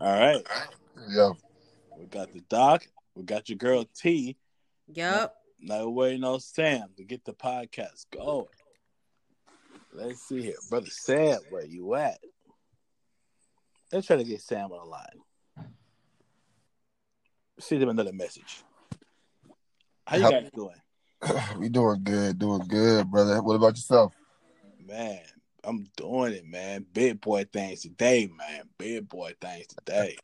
All right. Yeah. We got the doc. We got your girl T. Yep. Now we're waiting on Sam to get the podcast going. Let's see here. Brother Sam, where you at? Let's try to get Sam on the line. Send him another message. How you Help. guys doing? we doing good, doing good, brother. What about yourself? Man, I'm doing it, man. Big boy things today, man. Big boy things today.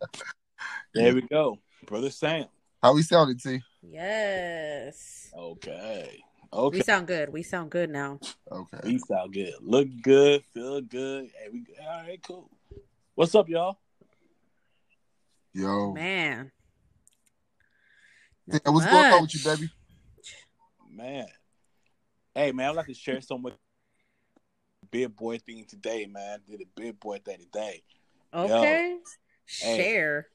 there we go. Brother Sam. How we sounding, T? Yes. Okay. Okay. We sound good. We sound good now. Okay. We sound good. Look good. Feel good. Hey, we all right, cool. What's up, y'all? Yo. Man. Yeah, what's going on with you, baby? Man. Hey man, I'd like to share some with big boy thing today, man. Did a big boy thing today. Okay. Hey. Share.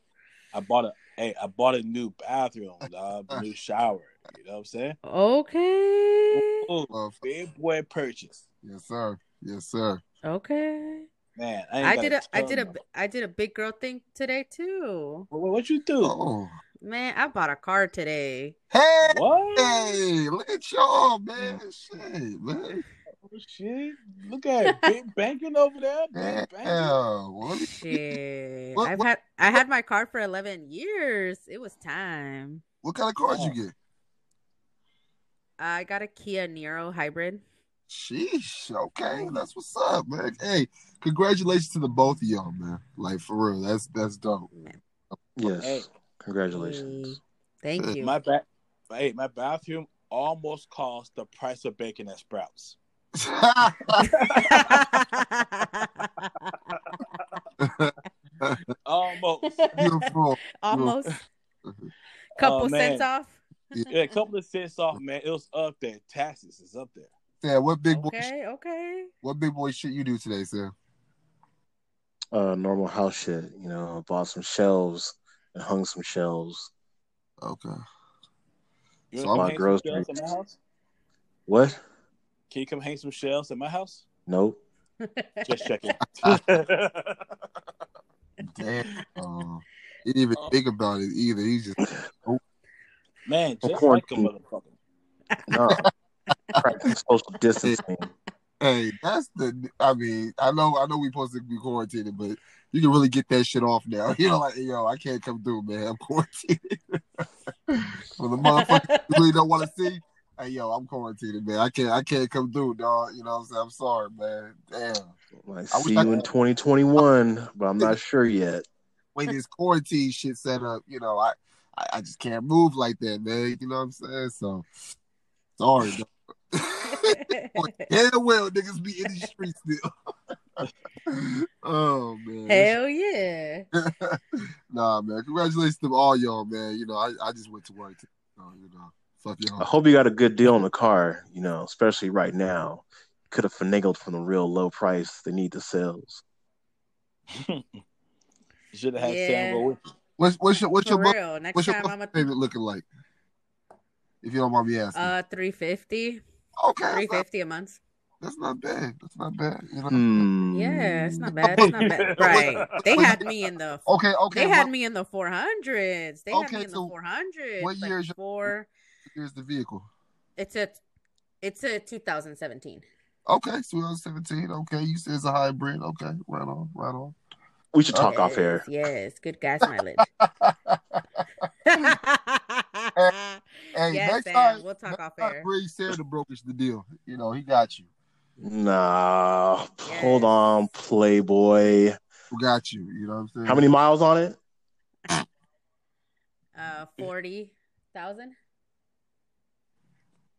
I bought a hey, I bought a new bathroom, dog, a new shower. You know what I'm saying? Okay. Ooh, Love. big boy purchase. Yes, sir. Yes, sir. Okay. Man, I, ain't I got did a I did a ton. I did a big girl thing today too. What, what you do? Oh. Man, I bought a car today. Hey, What? hey, look at y'all, man. Oh, shit, man. Oh, shit. Look at it. Big banking over there. Big banking. Yeah. What, Shit. What- I've what- had I had my car for 11 years. It was time. what kind of car cars you get? I got a Kia Niro hybrid. Sheesh. Okay, that's what's up, man. Hey, congratulations to the both of y'all, man. Like for real, that's that's dope. Man, Yes. Hey. Congratulations. Thank you. My back hey, my bathroom almost cost the price of bacon at Sprouts. Almost. Beautiful. Almost. Couple Oh, cents off. Yeah, a couple of cents off, man. It was up there. Taxes is up there. Sam, what big boy Okay, okay. what big boy shit you do today, sir? Uh, normal house shit. You know, bought some shelves and hung some shelves. Okay. You So want to my hang some groceries. shelves at my house? What? Can you come hang some shelves at my house? Nope. Just checking. Damn. Uh, he didn't even Oh. think about it either. He just Man, just like a Quarantine. motherfucker. No. Practicing social distancing. Hey, that's the I mean, I know I know we supposed to be quarantined, but you can really get that shit off now. You know, like yo, I can't come through, man. I'm quarantined. For the motherfuckers you really don't want to see, hey yo, I'm quarantined, man. I can't I can't come through, dog. You know what I'm saying? I'm sorry, man. Damn. Like, I wish see I you in could- 2021, but I'm not sure yet. Wait, this quarantine shit set up, you know, I, I I just can't move like that, man. You know what I'm saying? So sorry, dog. Hell well, niggas be in the streets still. oh man. Hell yeah. nah, man. Congratulations to all y'all, man. You know, I, I just went to work. Today, so, you know, fuck I y'all. hope you got a good deal on the car, you know, especially right now. Could have finagled from the real low price they need the sales. You should have had Yeah. Sam go with you. What's what's your what's For your bu- real. Next what's your time bu- I'm a favorite looking like? If you don't mind me asking. uh 350. Okay, 350 a month. that's not bad. That's not bad. You know. Hmm. Yeah, it's not bad. It's not bad. Right. They had me in the Okay, okay. they had what me in the 400s. They had me in the so 400s. what like year is your- four? year's the vehicle? It's a it's a 2017. Okay, 2017. Okay, you said it's a hybrid. Okay, right on, right on. We should talk Yes, off air. Yes, good gas mileage. Hey, yes, next Sam, time, we'll talk next off time, air. Bring Sarah to brokerage the deal. You know, he got you. Nah, hold on, Playboy. Who got you? You know what I'm saying? How many miles on it? Uh, forty thousand.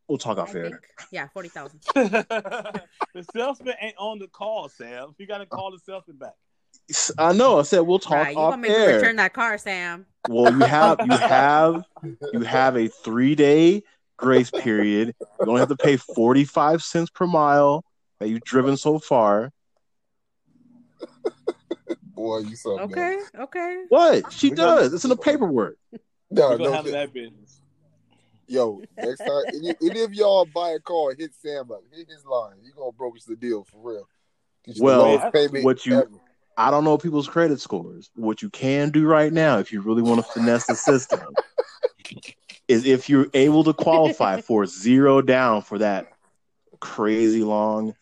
We'll talk I off air. think. Yeah, forty thousand. the salesman ain't on the call, Sam. You got to call the salesman back. I know. I said we'll talk Right, you off gonna make me air. return that car, Sam? Well, you have you have you have a three day grace period. You only have to pay forty five cents per mile that you've driven so far. Boy, you so Okay, okay. What she We does? It's in the paperwork. No, no, handle that business. Yo, next time, any, any of y'all buy a car, hit Sam up. Hit his line. You gonna broker the deal for real. Get Well, payment what you- ever. I don't know people's credit scores. What you can do right now, if you really want to finesse the system, is if you're able to qualify for zero down for that crazy long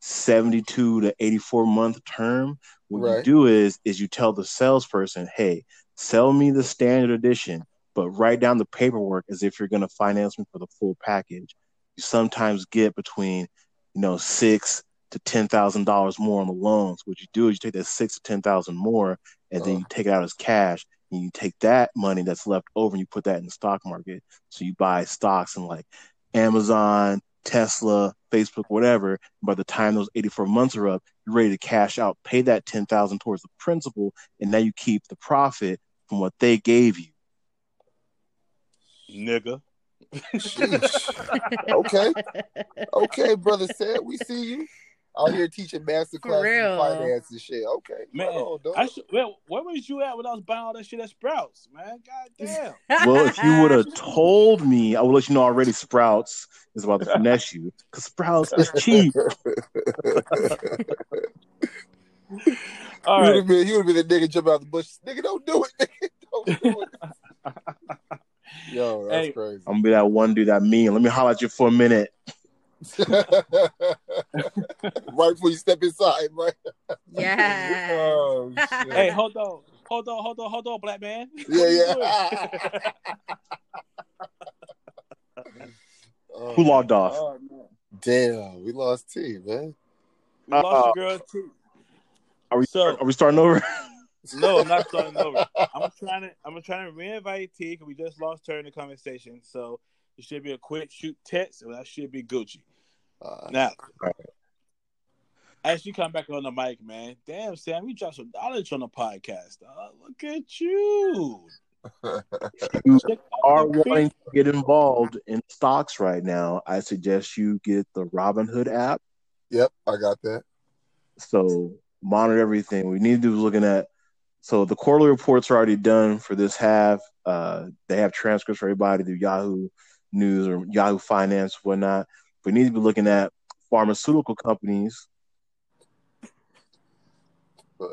72 to 84 month term, what you do is is you tell the salesperson, hey, sell me the standard edition, but write down the paperwork as if you're going to finance me for the full package. You sometimes get between, you know, six to ten thousand dollars more on the loans. What you do is you take that six to ten thousand more, and then Uh. you take it out as cash, and you take that money that's left over and you put that in the stock market. So you buy stocks in like Amazon, Tesla, Facebook, whatever. By the time those eighty four months are up, you're ready to cash out, pay that ten thousand towards the principal, and now you keep the profit from what they gave you. Nigga. Okay, okay, brother. Said we see you out here teaching master For classes in finance and shit. Okay, Man, Right on, dog. I should, well, where was you at when I was buying all that shit at Sprouts, man? God damn. Well, if you would have told me, I would let you know already. Sprouts is about to finesse you because Sprouts is cheap. All he would right. have been, he would have been the nigga jumping out the bush. Nigga, don't do it. Nigga, don't do it. Yo, that's Hey. crazy. I'm gonna be that one dude that mean. Let me holler at you for a minute. right before you step inside, right? yeah. Oh. Hey, hold on. Hold on, hold on, hold on, black man. Yeah, yeah. Oh, Who logged off? Oh. Damn, we lost T, man. We lost uh, your girl too. Are we So are we starting over? no, I'm not starting over. I'm trying to I'm trying to reinvite T because we just lost her in the conversation. So it should be a quick shoot text, and that should be Gucci. Uh, Now, as you come back on the mic, man, damn Sam, you dropped some knowledge on the podcast. dog. look at you. you are wanting to get involved in stocks right now, I suggest you get the Robinhood app. yep, I got that. So monitor everything. We need to be looking at. So the quarterly reports are already done for this half. Uh, they have transcripts for everybody through Yahoo News or Yahoo Finance, whatnot. We need to be looking at pharmaceutical companies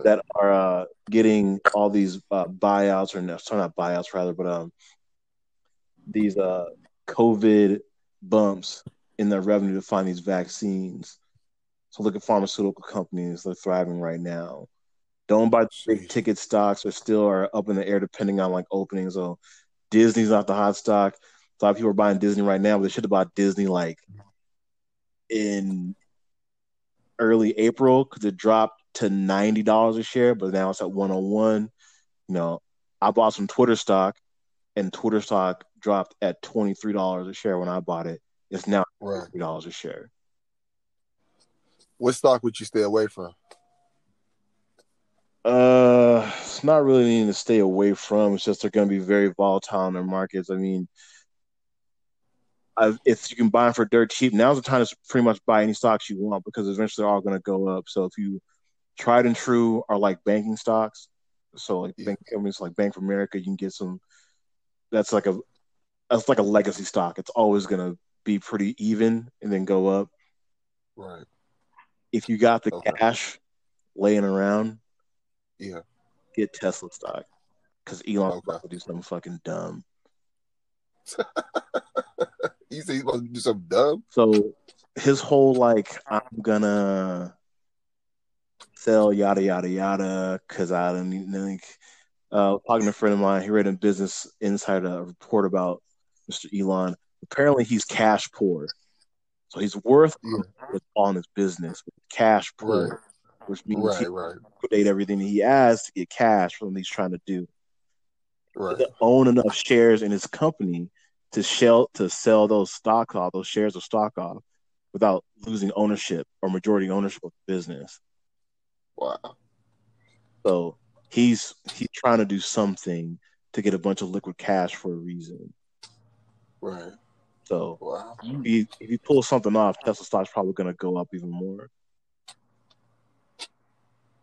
that are uh, getting all these uh, buyouts or no, sorry, not buyouts rather, but um, these uh, COVID bumps in their revenue to find these vaccines. So look at pharmaceutical companies; they're thriving right now. Don't buy big ticket stocks; or still are up in the air depending on like openings. So Disney's not the hot stock. A lot of people are buying Disney right now, but they should have bought Disney like in early April because it dropped to ninety dollars a share, but now it's at one hundred one. You know, I bought some Twitter stock, and Twitter stock dropped at twenty three dollars a share when I bought it. It's now three dollars a share. What stock would you stay away from? Uh, it's not really needing to stay away from. It's just they're going to be very volatile in their markets. I mean, i if you can buy them for dirt cheap, now's the time to pretty much buy any stocks you want because eventually they're all going to go up. So if you tried and true are like banking stocks, so like Yeah. bank companies like Bank of America, you can get some. That's like a that's like a legacy stock. It's always going to be pretty even and then go up. Right. If you got the Okay. cash laying around, Yeah. get Tesla stock because Elon's Okay. about to do something fucking dumb. You say he's supposed to do something dumb? So his whole like I'm gonna sell yada yada yada because I don't think. Uh, talking to a friend of mine, he read in Business Insider a report about Mr. Elon. Apparently, he's cash poor, so he's worth with all his business. Cash poor, Right. which means he Right, right, liquidate everything he has to get cash from what he's trying to do. right. to own enough shares in his company to shell to sell those stock off, those shares of stock off, without losing ownership or majority ownership of the business. Wow. So he's he's trying to do something to get a bunch of liquid cash for a reason. Right. So Wow. if he if he pulls something off, Tesla stock's probably going to go up even more,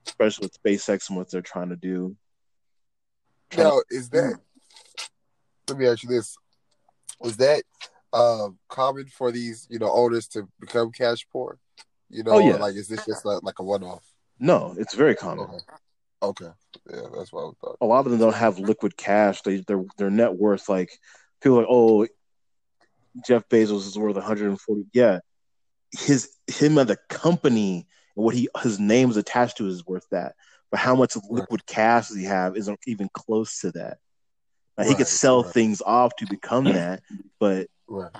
especially with SpaceX and what they're trying to do. Now, is that? Let me ask you this: Was that uh, common for these, you know, owners to become cash poor? You know, Oh, yeah. like is this just like, like a one off? No, it's very common. Okay. okay. Yeah, that's what I thought. a lot of them don't have liquid cash. They their their net worth like people are like oh Jeff Bezos is worth 140. Yeah, his him and the company and what he his name is attached to is worth that. But how much liquid cash does he have isn't even close to that. Now, he could sell right. things off to become that, but Right.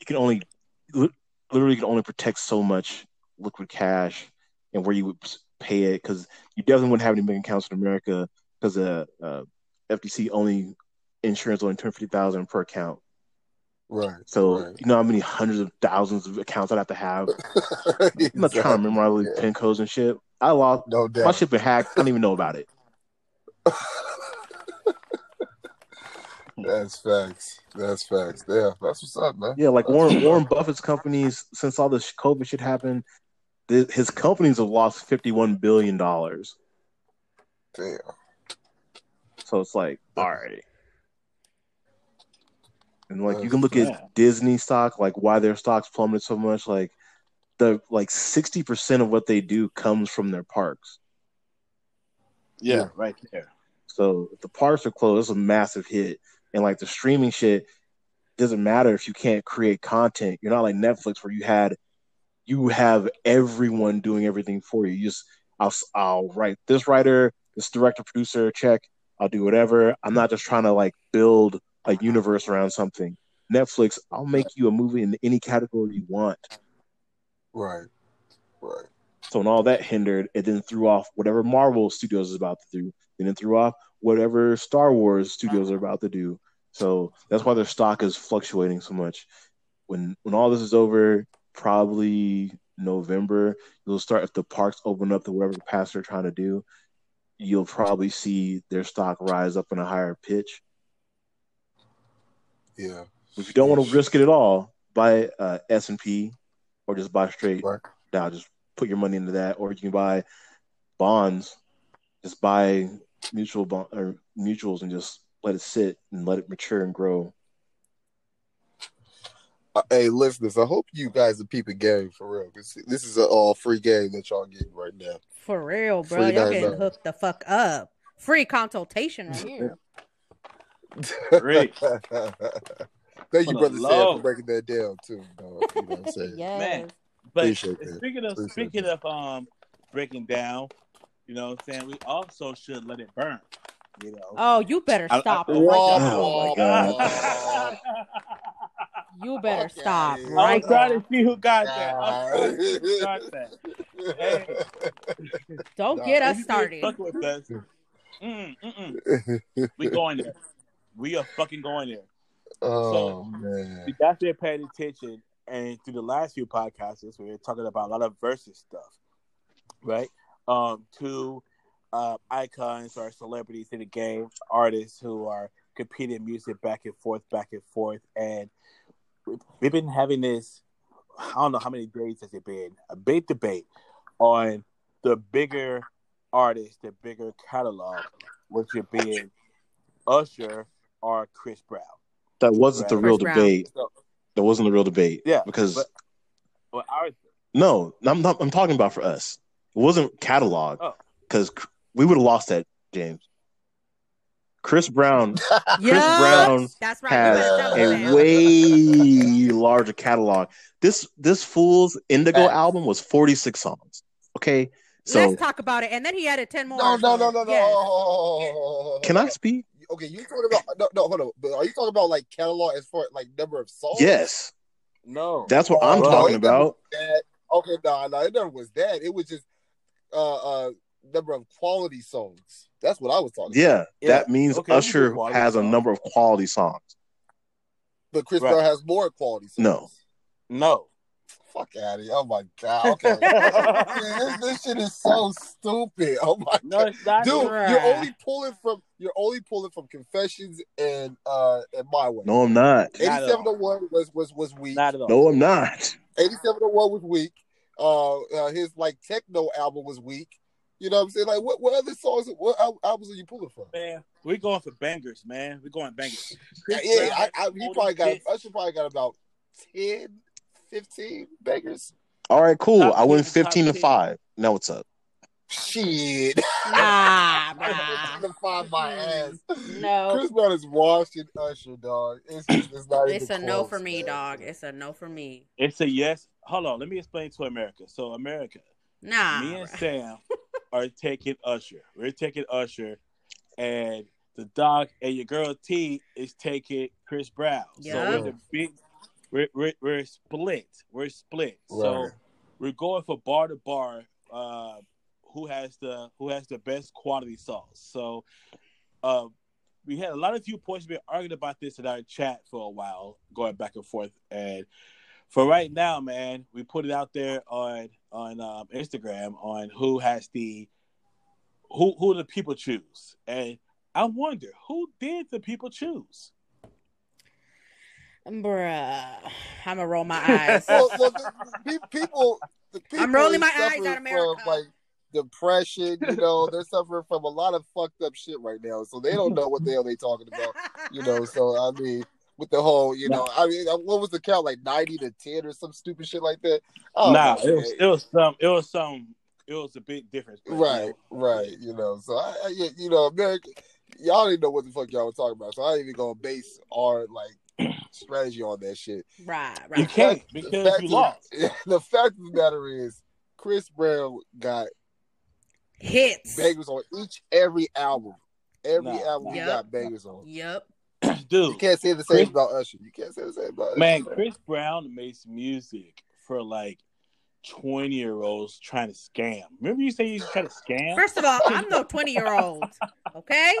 you can only li- literally can only protect so much liquid cash and where you would pay it because you definitely wouldn't have any bank accounts in America because uh, uh, FDIC only insurance only two fifty thousand per account. Right. So right. you know how many hundreds of thousands of accounts I'd have to have. I'm not trying to remember all these Yeah. pin codes and shit. I lost No my doubt. shit been hacked. I don't even know about it. That's facts. That's facts. Yeah, that's what's up, man. Yeah, like Warren. Warren Buffett's companies since all this COVID shit happened, th- his companies have lost fifty one billion dollars. Damn. So it's like, all right. And like you can look bad. at Disney stock, like why their stocks plummeted so much. Like the like sixty percent of what they do comes from their parks. Yeah, Yeah. right there. So if the parks are closed, it's a massive hit. And like the streaming shit doesn't matter if you can't create content. You're not like Netflix where you had you have everyone doing everything for you. You just I'll I'll write this writer, this director, producer, check. I'll do whatever. I'm not just trying to like build a universe around something. Netflix, I'll make you a movie in any category you want. Right. Right. So when all that hindered, it then threw off whatever Marvel Studios is about to do. Then threw off whatever Star Wars Studios are about to do. So that's why their stock is fluctuating so much. When when all this is over, probably November, you'll start if the parks open up to whatever capacity they're trying to do, you'll probably see their stock rise up in a higher pitch. Yeah. If you don't want to risk it at all, buy uh, S and P, or just buy straight Right. Dow. Just put your money into that, or you can buy bonds. Just buy mutual bond or mutuals and just let it sit and let it mature and grow. Uh, hey, listeners, I hope you guys are peeping game for real. 'cause This is an all free game that y'all getting right now. For real, bro. Free Y'all nine getting hooked the fuck up. Free consultation right here. Great. Thank For you, the brother Sam, for breaking that down too. dog. You know what I'm saying? yes. Man. But Appreciate that. speaking of Appreciate speaking of um breaking down, you know what I'm saying, we also should let it burn. You know. Oh, you better I- I- stop oh right Wah, now. Oh my God. You better Fuck stop outta I here. right was trying to see who got that. I was trying to see who got that. Don't Nah, get us started. Fuck with us. Mm, mm-mm. We going there. We are fucking going there. oh man. You guys been paying attention, and through the last few podcasts, we were talking about a lot of versus stuff, right? Um, two uh, icons or celebrities in the game, artists who are competing music back and forth, back and forth, and we've been having this. I don't know how many days has it been a big debate on the bigger artist, the bigger catalog, which would be Usher or Chris Brown. That wasn't the real Chris debate. So, That wasn't the real debate. Yeah, because but- well, our no, I'm not. I'm talking about for us. It wasn't catalog Oh. because we would have lost that, James. Chris Brown Yeah, Brown that's right. Has tell Yeah. us, a way larger catalog. This this fool's Indigo Facts. album was 46 songs. Okay, so Let's talk about it. And then he added ten more. No, no, no, no, no. Can I speak? Okay, you talking about no, no, hold on. But are you talking about like catalog as far like number of songs? Yes, no. that's what Oh, I'm no, talking about. was That. Okay, no, no, it never was that. It was just uh uh number of quality songs. That's what I was talking. about. Yeah, Yeah, that means okay, Usher do quality has a number of quality songs. But Chris Right. Brown has more quality songs. No. no. Fuck out of here. Oh my god. Okay. Man, this, this shit is so stupid. Oh my No, god. it's not. Dude, Bruh. you're only pulling from you're only pulling from confessions and uh and my way. No, I'm not. Not at 8701 was was was weak. Not at all. No, I'm not. 8701 was weak. Uh, uh his like techno album was weak. You know what I'm saying? Like, what, what other songs? What al- albums are you pulling from? Man, we're going for bangers, man. We're going bangers. Yeah, Chris yeah Brown I, I, he probably got. hits. Usher probably got about 10, 15 bangers. All right, cool. Top I went 15 to 5. Now what's up? Shit, Nah, I'm bruh. gonna find my ass. No. Chris Brown is washing Usher, dog. It's, it's not It's a even no for me, man. dog. It's a no for me. It's a yes. Hold on, let me explain to America. So, America, Nah. me and. Sam are taking Usher. We're taking Usher, and the dog and your girl T is taking Chris Brown. So we're the big. We're, we're, we're split. We're split. So we're going for bar to bar. Uh, who has the who has the best quality sauce? So, uh, we had a lot of viewpoints. Been arguing about this in our chat for a while, going back and forth. And for right now, man, we put it out there on on um, Instagram on who has the who who the people choose. And I wonder who did the people choose. Bruh. I'm gonna roll my eyes. well, well, the, the people, the people I'm rolling my eyes suffering at America. From, like depression, you know, they're suffering from a lot of fucked up shit right now, so they don't know what the hell they talking about, you know. So I mean, with the whole, you know, I mean, uh, what was the count like ninety to ten or some stupid shit like that? I don't nah, it was it was some it was some it was a big difference. but, you right, know, right, you know. So I, I, you know, America, y'all didn't know what the fuck y'all were talking about, so I ain't even gonna base our like strategy on that shit. right, right. You can't The because fact you of- lost. The fact of the matter is, Chris Brown got Hits. bangers on each every album. Every Nah, album nah. Yep. got bangers on. Yep. Dude, You can't say the same Chris- about Usher. You can't say the same about Usher. man, Chris Brown makes music for like twenty year olds trying to scam. Remember you say you try to scam? First of all, I'm no 20 year old. Okay?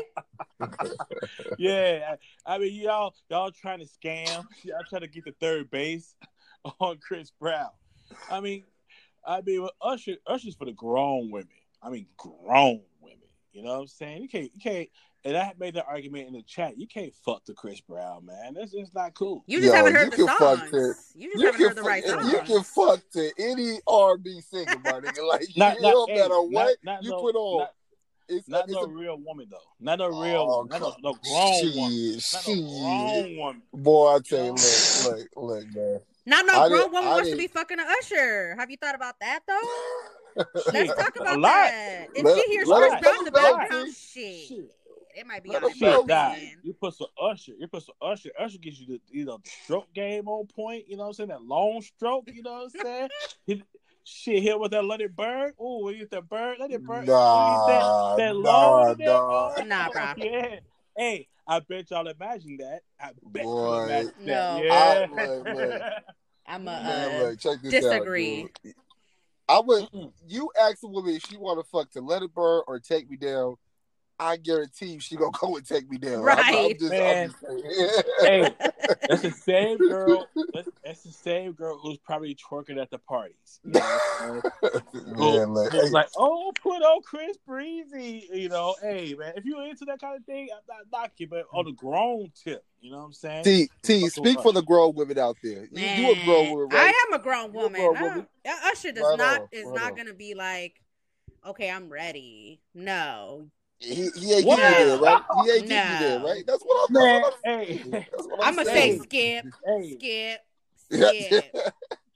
yeah, I, I mean y'all y'all trying to scam. Y'all trying to get the third base on Chris Brown. I mean, I mean with Usher Usher's for the grown women. I mean grown women. You know what I'm saying? You can't you can't. And I made that argument in the chat. You can't fuck the Chris Brown man. That's just not cool. You just Yo, haven't you heard the can fuck songs. to- You just You haven't can, heard the right fuck, songs. you can fuck to any R&B singer, my nigga. Like, Not, you not, don't hey, matter not- what not you no- put on. Not, it's not it's no a, real woman though. Not a real. Oh, not no, come- no grown woman. shit, Not no shit. grown woman. Boy, I tell you, look, look, look, man. Not no I grown didn't- woman I wants to didn't- be fucking a usher. Have you thought about that though? Shit, Let's talk a about lot. that. If Let- she hears let Chris Brown in the let us know, background, see. shit, it might be Let on the know, Shit, nah. You put some Usher. You put some Usher. Usher gives you the you know the stroke game on point. You know what I'm saying? That long stroke. You know what I'm saying? he, shit, here with that let it burn. Ooh, when you get that burn, let it burn. Nah, that, that nah, long there. nah. Nah, bruh. Yeah. Hey, I bet y'all imagine that. I bet Boy. you imagine No. that. Yeah. I- look, look. I'm a Man, uh, look, check this disagree. out. I would. Mm-mm. You ask a woman if she want to fuck to let it burn or take me down. I guarantee you she gonna go and take me down. I'm- I'm, Right. just, Man. I'm just hey, that's the same girl. That's, that's the same girl who's probably twerking at the parties. You know? man, look, Who's hey, like, oh, put on Chris Breezy. You know, hey man, if you into that kind of thing, I'm not knocking, but on the grown tip, you know what I'm saying? T, T, Fuck speak for the grown women out there. You, man. you a grown woman, right? I am a grown You a woman. grown woman. Usher does Right not on, is right not on. gonna be like, okay, I'm ready. No, He, he ain't What? getting you there, right? He ain't getting No. you there, right? That's what I'm, Man, that's what I'm hey, That's what I'm gonna say saying. skip, hey, skip, Yeah. skip.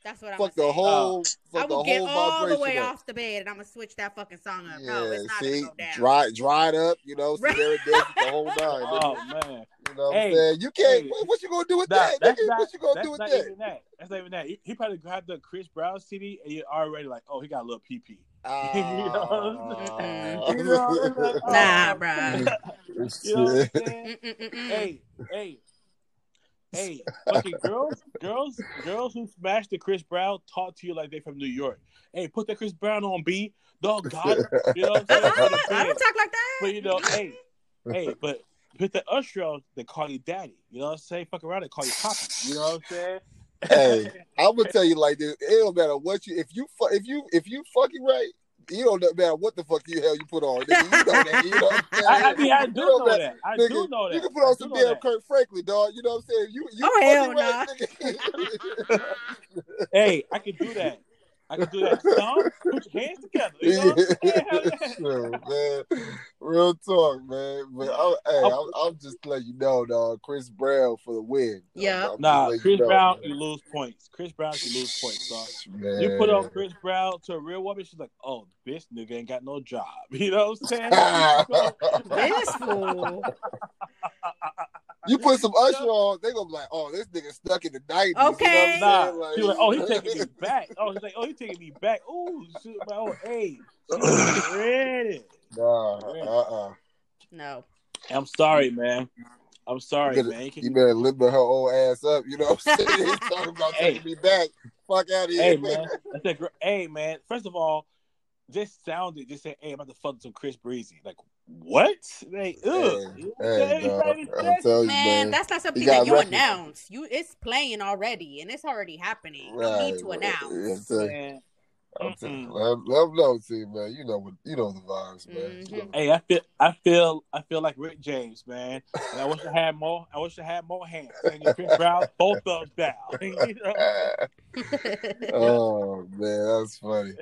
That's what I'm fuck gonna the say. whole, I fuck the will get whole all the way up. off the bed and I'm gonna switch that fucking song up. Yeah, no, it's not see, gonna go down. dry, dried up, you know, Right. Sierra Desert, the whole nine. oh man, You know what Hey, I'm saying? You can't. hey. what, what you gonna do with Nah, that? that's nigga? not- what you gonna do with not that? even that. That's not even that. He, he probably grabbed the Chris Brown CD and you're already like, oh, he got a little PP. Ah. You know what I'm You like, oh, Nah, bro. You know what I'm saying? Hey, hey, hey, fucking girls, girls, girls who smashed the Chris Brown talk to you like they from New York. Hey, put that Chris Brown on B. Dog got it. You know what I'm saying? For the I don't talk like that. But you know, hey, hey, but put the Usher on, they call you daddy. You know what I'm saying? Fuck around, they call you Papa. You know what I'm saying? Hey, I'm gonna tell you like this. It don't matter what you if you fu- if you if you fucking right. You don't matter what the fuck you hell you put on. Nigga, you know that. You know what I'm? I, I mean, I do You know know that. that. I Nigga, do know that. You can put on I some damn that. Kirk Franklin, dog. You know what I'm saying? You you Oh, hell fucking right, nigga. Hey, I can do that. I can do that. Some put your hands together. You know what I'm saying? Yeah. Sure, man. Real talk, man. But I'm, hey, oh. I'm, I'm just letting you know, dog. Chris Brown for the win. Yeah. I'm- I'm Nah, Chris you know, Brown, man. you lose points. Chris Brown, you lose points, dog. Man. You put on Chris Brown to a real woman, she's like, "Oh, this nigga ain't got no job." You know what I'm saying? This fool. You put some Usher on, they gonna be like, "Oh, this nigga stuck in the '90s." Okay. You know Nah, what I'm she saying? like, "Oh, he taking me back." Oh, he's like, "Oh, he taking me back." Oh, shit, my old age. Ready. Nah, uh, uh No. I'm sorry, man. I'm sorry, You better- man. You You better limber her old ass up. You know what I'm saying? He's talking about Hey. taking me back. Fuck out of here, hey, man. I said, gr- hey, man. First of all, this sounded just saying, "Hey, I'm about to fuck some Chris Breezy." Like, what? Like, ugh. Hey, You know what I'm hey, saying? It's dog, not even I'm sexy. telling you, Man, man. that's not something You that you records. announce. You it's playing already and it's already happening. You need to Right, announce. Yeah, I'm telling let them know, man. You know what? You know the vibes, man. You know- Mhm. Hey, I feel, I feel, I feel like Rick James, man. And I wish I had more. I wish I had more hands. And you Chris Brown, both thumbs down. you know? oh man, that's funny.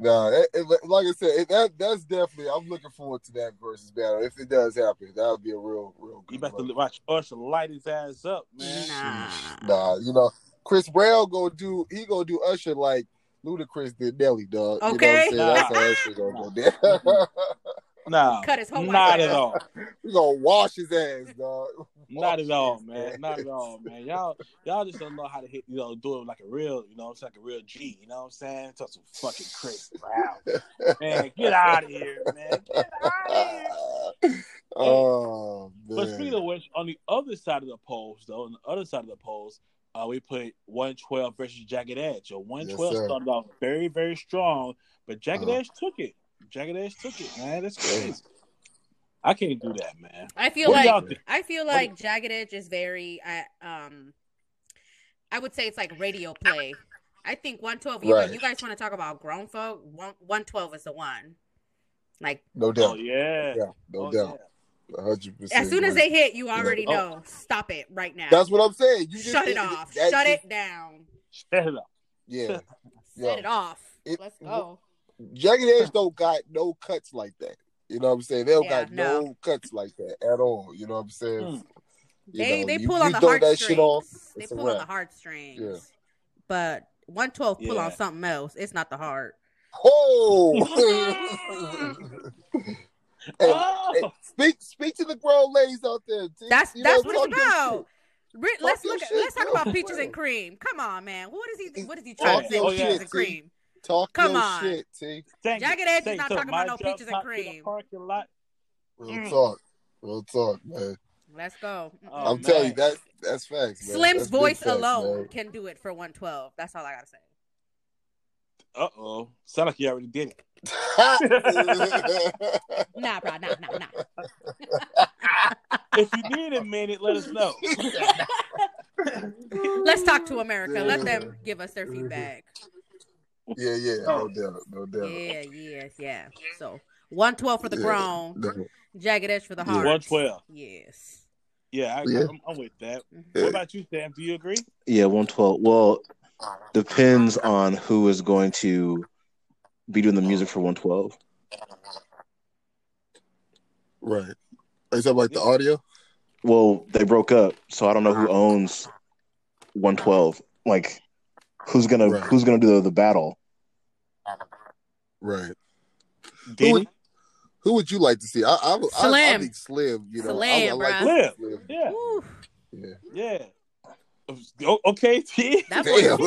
Nah, it, it- like I said, it, that that's definitely. I'm looking forward to that versus battle if it does happen. That would be a real, real You good. about one. to watch Usher light his ass up, man. Nah. Nah, you know, Chris Brown gonna do. He gonna do Usher like Ludacris did Nelly, dog. Okay. You know what I'm saying? That's Nah. how Usher gonna go down. No, Cut his whole not at all. we gonna wash his ass, dog. Not at all, man. Not at all, man. Y'all, y'all just don't know how to hit, you know, do it like a real, you know, it's like a real G. You know what I'm saying? Talk some fucking crazy Brown, man. Get out of here, man. Get out of here. oh man. But speaking of which, on the other side of the polls, though, on the other side of the polls, uh, we put 112 versus Jagged Edge. So 112 Yes, started off very, very strong, but Jagged Uh-huh. Edge took it. Jagged Edge took it, man. That's crazy. I can't do that, man. I feel What like? I feel What like Jagged Edge is very uh, um I would say it's like radio play. I think 112 you Right. you guys want to talk about grown folk, 112 is the one. Like no Oh doubt. yeah. Yeah, no Oh, doubt. hundred percent. as soon as they hit, you already Oh. know. Stop it right now. That's what I'm saying. You just Shut it did- off. Shut just- it down. yeah. Shut it up. Yeah. Set Yeah. it off. It- Let's go. Jagged Edge don't got no cuts like that. You know what I'm saying? They don't Yeah, got no. no. cuts like that at all. You know what I'm saying? Mm. They know, they pull you on the throw that off, heartstrings. They pull on the wrap. heartstrings. Yeah. But 112 pull Yeah. on something else. It's not the heart. Oh! hey, Oh! hey, speak speak to the grown ladies out there. T. That's You know, that's what talk it's your about. Re- let's look. At, shit, let's talk about peaches and cream. Come on, man. What is he? What is he Oh, trying to say? oh, with yeah. peaches and See? cream. Shit. Talk Come your on. shit, T. Thank Jagged you. Edge is not talking about no peaches and top in the cream. Parking lot. Real Mm. talk. Real talk, man. Let's go. Oh, I'm telling you man. that that's facts, man. Slim's That's voice facts, alone man. can do it for 112. That's all I gotta say. Uh oh. Sound like you already did it. Nah, bro. Nah, nah, nah. If you need a minute, let us know. Let's talk to America. Let them give us their feedback. Yeah, yeah, Oh. no doubt, no doubt. Yeah, yeah, yeah. So 112 for the Yeah. grown, No. jagged edge for the Yeah. heart. 112. Yes. Yeah, I, Yeah. I'm, I'm with that. Yeah. What about you, Sam? Do you agree? Yeah, 112. Well, depends on who is going to be doing the music for 112. Right. Is that like the audio? Well, they broke up, so I don't know who owns 112. Like, who's gonna Right. who's gonna do the, the battle? Right. Did would- Who would you like to see? I I, I, I, Slim. think Slim. You know, Slim, I, I like bruh. to see Slim. Yeah, Woo. Yeah. yeah. O- Okay, T. That voice, Damn.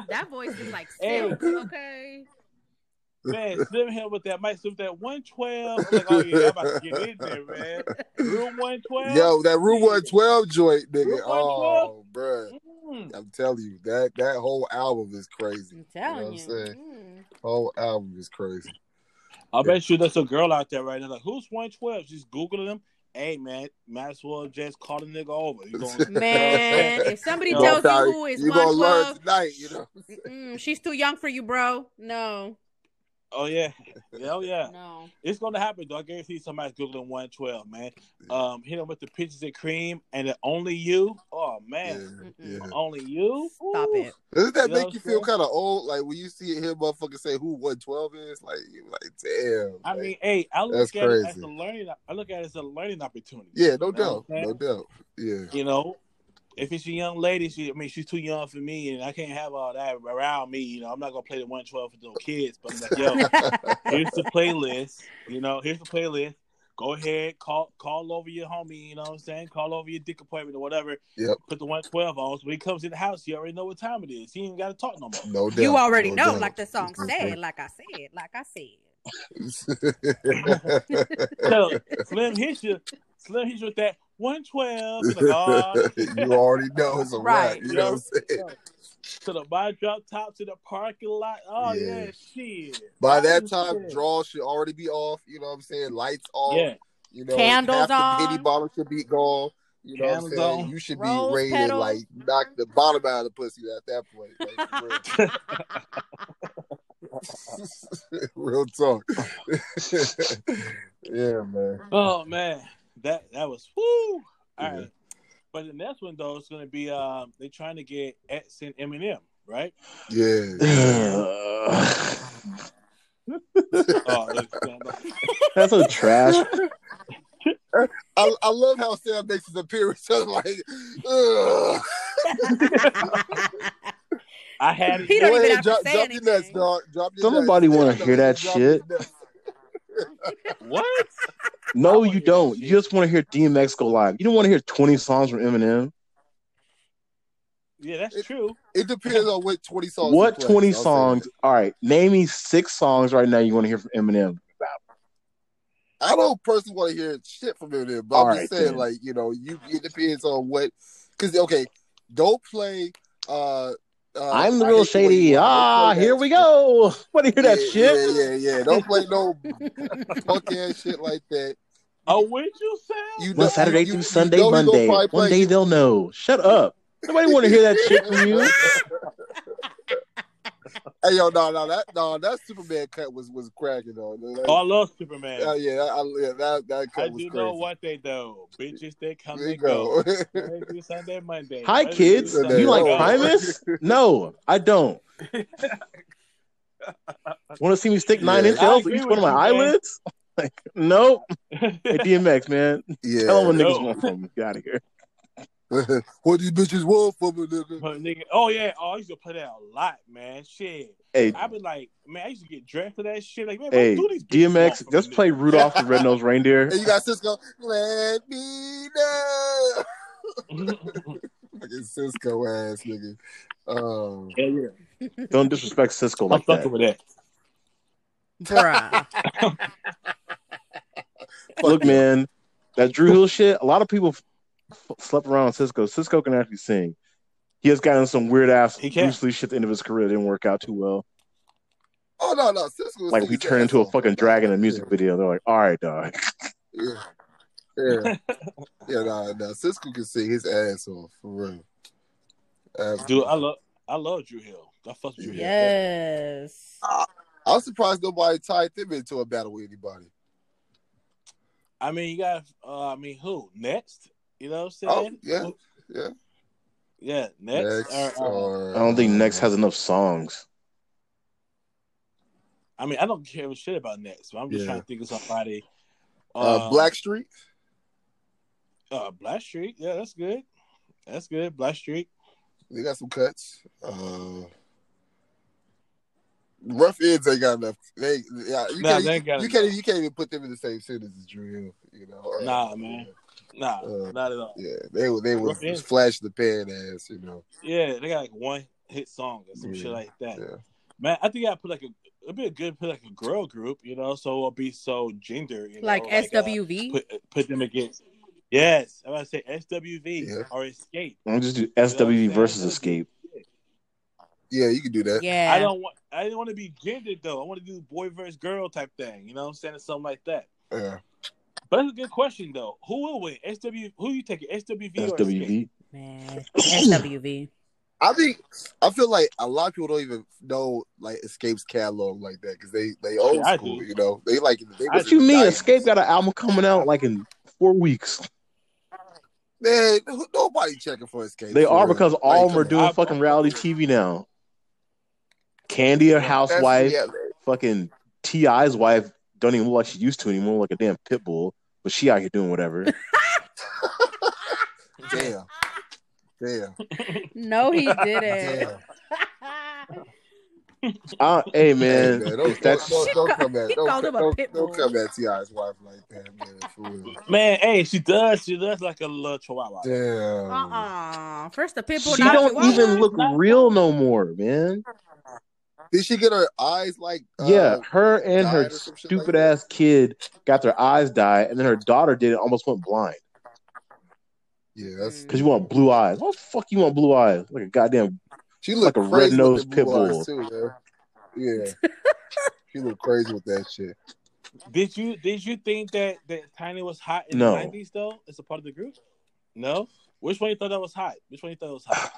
that voice is like Hey. okay? Man, slim him with that mic, with that 112. I'm like, oh, yeah, I'm about to get in there, man. Room 112. Yo, that Room One Twelve joint, nigga. Room Oh, bruh. Mm. I'm telling you, that that whole album is crazy. I'm telling what you. I'm saying? Mm. Whole album is crazy. I bet you there's a girl out there right now, like, who's 112? She's Googling them. Hey, man, might as well just call the nigga over. You going Man, if somebody You tells you who is you gonna learn 112, tonight, you know. mm, she's too young for you, bro. No. Oh yeah, yeah, oh yeah. No. It's gonna happen though. I guarantee somebody's googling one twelve, man. Um, hit them with the pictures of cream and the only you. Oh man, yeah. only you. Stop Ooh. it. Doesn't that You make you feel kind of old? Like when you see him motherfucker say who one twelve is, like you like damn. I like- mean, hey, I look That's at it as a learning. I look at it as a learning opportunity. yeah, no doubt, no doubt. Yeah, You know, if it's a young lady, she, I mean, she's too young for me, and I can't have all that around me. You know, I'm not gonna play the one twelve for those kids. But I'm like, yo, here's the playlist. You know, here's the playlist. Go ahead, call call over your homie. You know what I'm saying? Call over your dick appointment or whatever. Yep. Put the one twelve on. So when he comes in the house, you already know what time it is. He ain't got to talk no more. no doubt. you already no know, doubt. like the song said, like I said, like I said. So Slim hits you. Slim hits you with that one twelve. Like, oh, you already know it's a Right. right. You know what I'm saying? to the bar drop top to the parking lot. Oh Yeah. yeah, shit. By that time, shit. draws should already be off. You know what I'm saying? Lights off. Yeah. You know, Candles half the penny bottle should be gone. You know Candles what I'm saying? on. You should Rose be ready to petals. like knock the bottom out of the pussy at that point. Like, real. Real talk. yeah, man. Oh man, that that was woo. All Yeah. right. But the next one though is going to be um they're trying to get X and Eminem, right? Yeah. Oh, That's so trash. I, I love how Sam makes his appearance. I'm like, ugh. I had He it. don't Go even ahead, have to drop, say drop your nuts, dog. Drop your Somebody wanna hear that shit. Your nuts. What? No, you don't. You just want to hear DMX go live. You don't want to hear 20 songs from Eminem. Yeah, that's true. It depends on what 20 songs. What he 20 I'll songs? All right, name me six songs right now you want to hear from Eminem. about. I don't personally want to hear shit from Eminem, but All I'm right, just saying, then. like, you know, you it depends on what. Because okay, don't play. uh uh, I'm the real Hate the Way shady. You Lie. Don't Ah, here we shit. go. Want to hear that shit? Yeah, yeah, yeah. Don't play no punk ass shit like that. Oh, would you say? You Well, know, Saturday you, through you, Sunday, you know Monday. One play- day they'll know. Shut up. Nobody want to hear that shit from you. Hey yo, no, no, that no, that Superman cut was was cracking though. Like, Oh, I love Superman. uh, yeah, I, yeah, that that cut I was do crazy. know what they do. Bitches, they come There and go. go. Monday through Sunday, Monday. Hi, Monday kids. through Sunday. You like. Primus? No, I don't. Want to see me stick nine Yeah. inch I nails to agree each one of my you, man. eyelids? Like, nope. Hey, DMX, man. yeah. Tell them what niggas No. want from me. Get out of here. what these bitches want from a nigga? But nigga, oh yeah, oh I used to play that a lot, man. Shit, Hey, I been like, man, I used to get dressed for that shit. Like, man, hey, do these DMX, from just me? play Rudolph the Red-Nosed Reindeer. And you got Sisqo. Let me know. Fucking Sisqo ass nigga. Um, yeah, yeah. Don't disrespect Sisqo I'm like fucking with that. Bruh. Look, man, that Dru Hill shit, a lot of people f- f- slept around Sisqo. Sisqo can actually sing. He has gotten some weird ass He can. Bruce Lee shit at the end of his career. It didn't work out too well. oh no, no, Sisqo. Like, we he turned into a fucking dragon in a music video. They're like, all right, dog. Yeah, yeah, yeah. Nah, nah. Sisqo can sing his ass off for real. Absolutely. Dude, I love, I love Dru Hill. I fuck with Dru Hill. yes. I'm surprised nobody tied them into a battle with anybody. I mean, you got, uh, I mean, who next? You know what I'm saying? Oh saying? yeah, yeah. yeah, next. Next, or, or, I don't think um, Next has enough songs. I mean, I don't care a shit about next. But I'm just Yeah. trying to think of somebody. uh, Blackstreet. uh, Blackstreet. Yeah, that's good. That's good. Blackstreet. They got some cuts. Uh, Ruff Endz ain't got enough. They, yeah, you, Nah, can't, they you, ain't got you enough. can't, you can't even put them in the same sentence as Dru Hill. You know, Uh, Nah, man. Nah, Uh, not at all. Yeah, they were they were Ruff Endz. flash the pan ass. You know, Yeah, they got like one hit song or some Yeah, shit like that. yeah. Man, I think I put like a it'd be a good put like a girl group, you know, so it'll be so gender, you know, Like uh, SWV. put put them against. Yes, I'm gonna say SWV Yeah. or Xscape. I'm just do You know SWV versus Xscape. yeah, you can do that. yeah. I don't want I didn't want to be gendered though. I want to do boy versus girl type thing. You know what I'm saying? Something like that. Yeah. But that's a good question though. Who will win? SW who you taking? SWV or SWV. Man. SWV. I think I feel like a lot of people don't even know like Xscape's catalog like that because they they old I school, you know. They like they What you mean? 90s. Xscape got an album coming out like in four weeks. Man, nobody checking for Xscape. They are because Like, all of them are doing I- fucking reality TV now. Kandi, a on. housewife, That's- fucking T.I.'s wife don't even look like she used to anymore, like a damn pit bull. But she out here doing whatever. yeah, damn, No, he didn't. damn. uh, hey Hey, man, man, don't, that's don't, don't, don't come at He don't, called him a pit don't come at T.I.'s wife like that, man. For real. Man, hey, she does. She does like a little chihuahua. Damn. Uh-uh. First the pitbull. she now don't even look real no more, man. Did she get her eyes like? Uh, yeah, her and her or some shit like stupid ass kid got their eyes dyed, and then her daughter did it, almost went blind yeah. That's because you want blue eyes. What the fuck you want blue eyes? Like a goddamn she looked like a red-nosed with pit eyes, Too. Yeah, she looked crazy with that shit. Did you did you think that that Tiny was hot in No. the nineties though? As a part of the group? No. Which one you thought that was hot? Which one you thought was hot?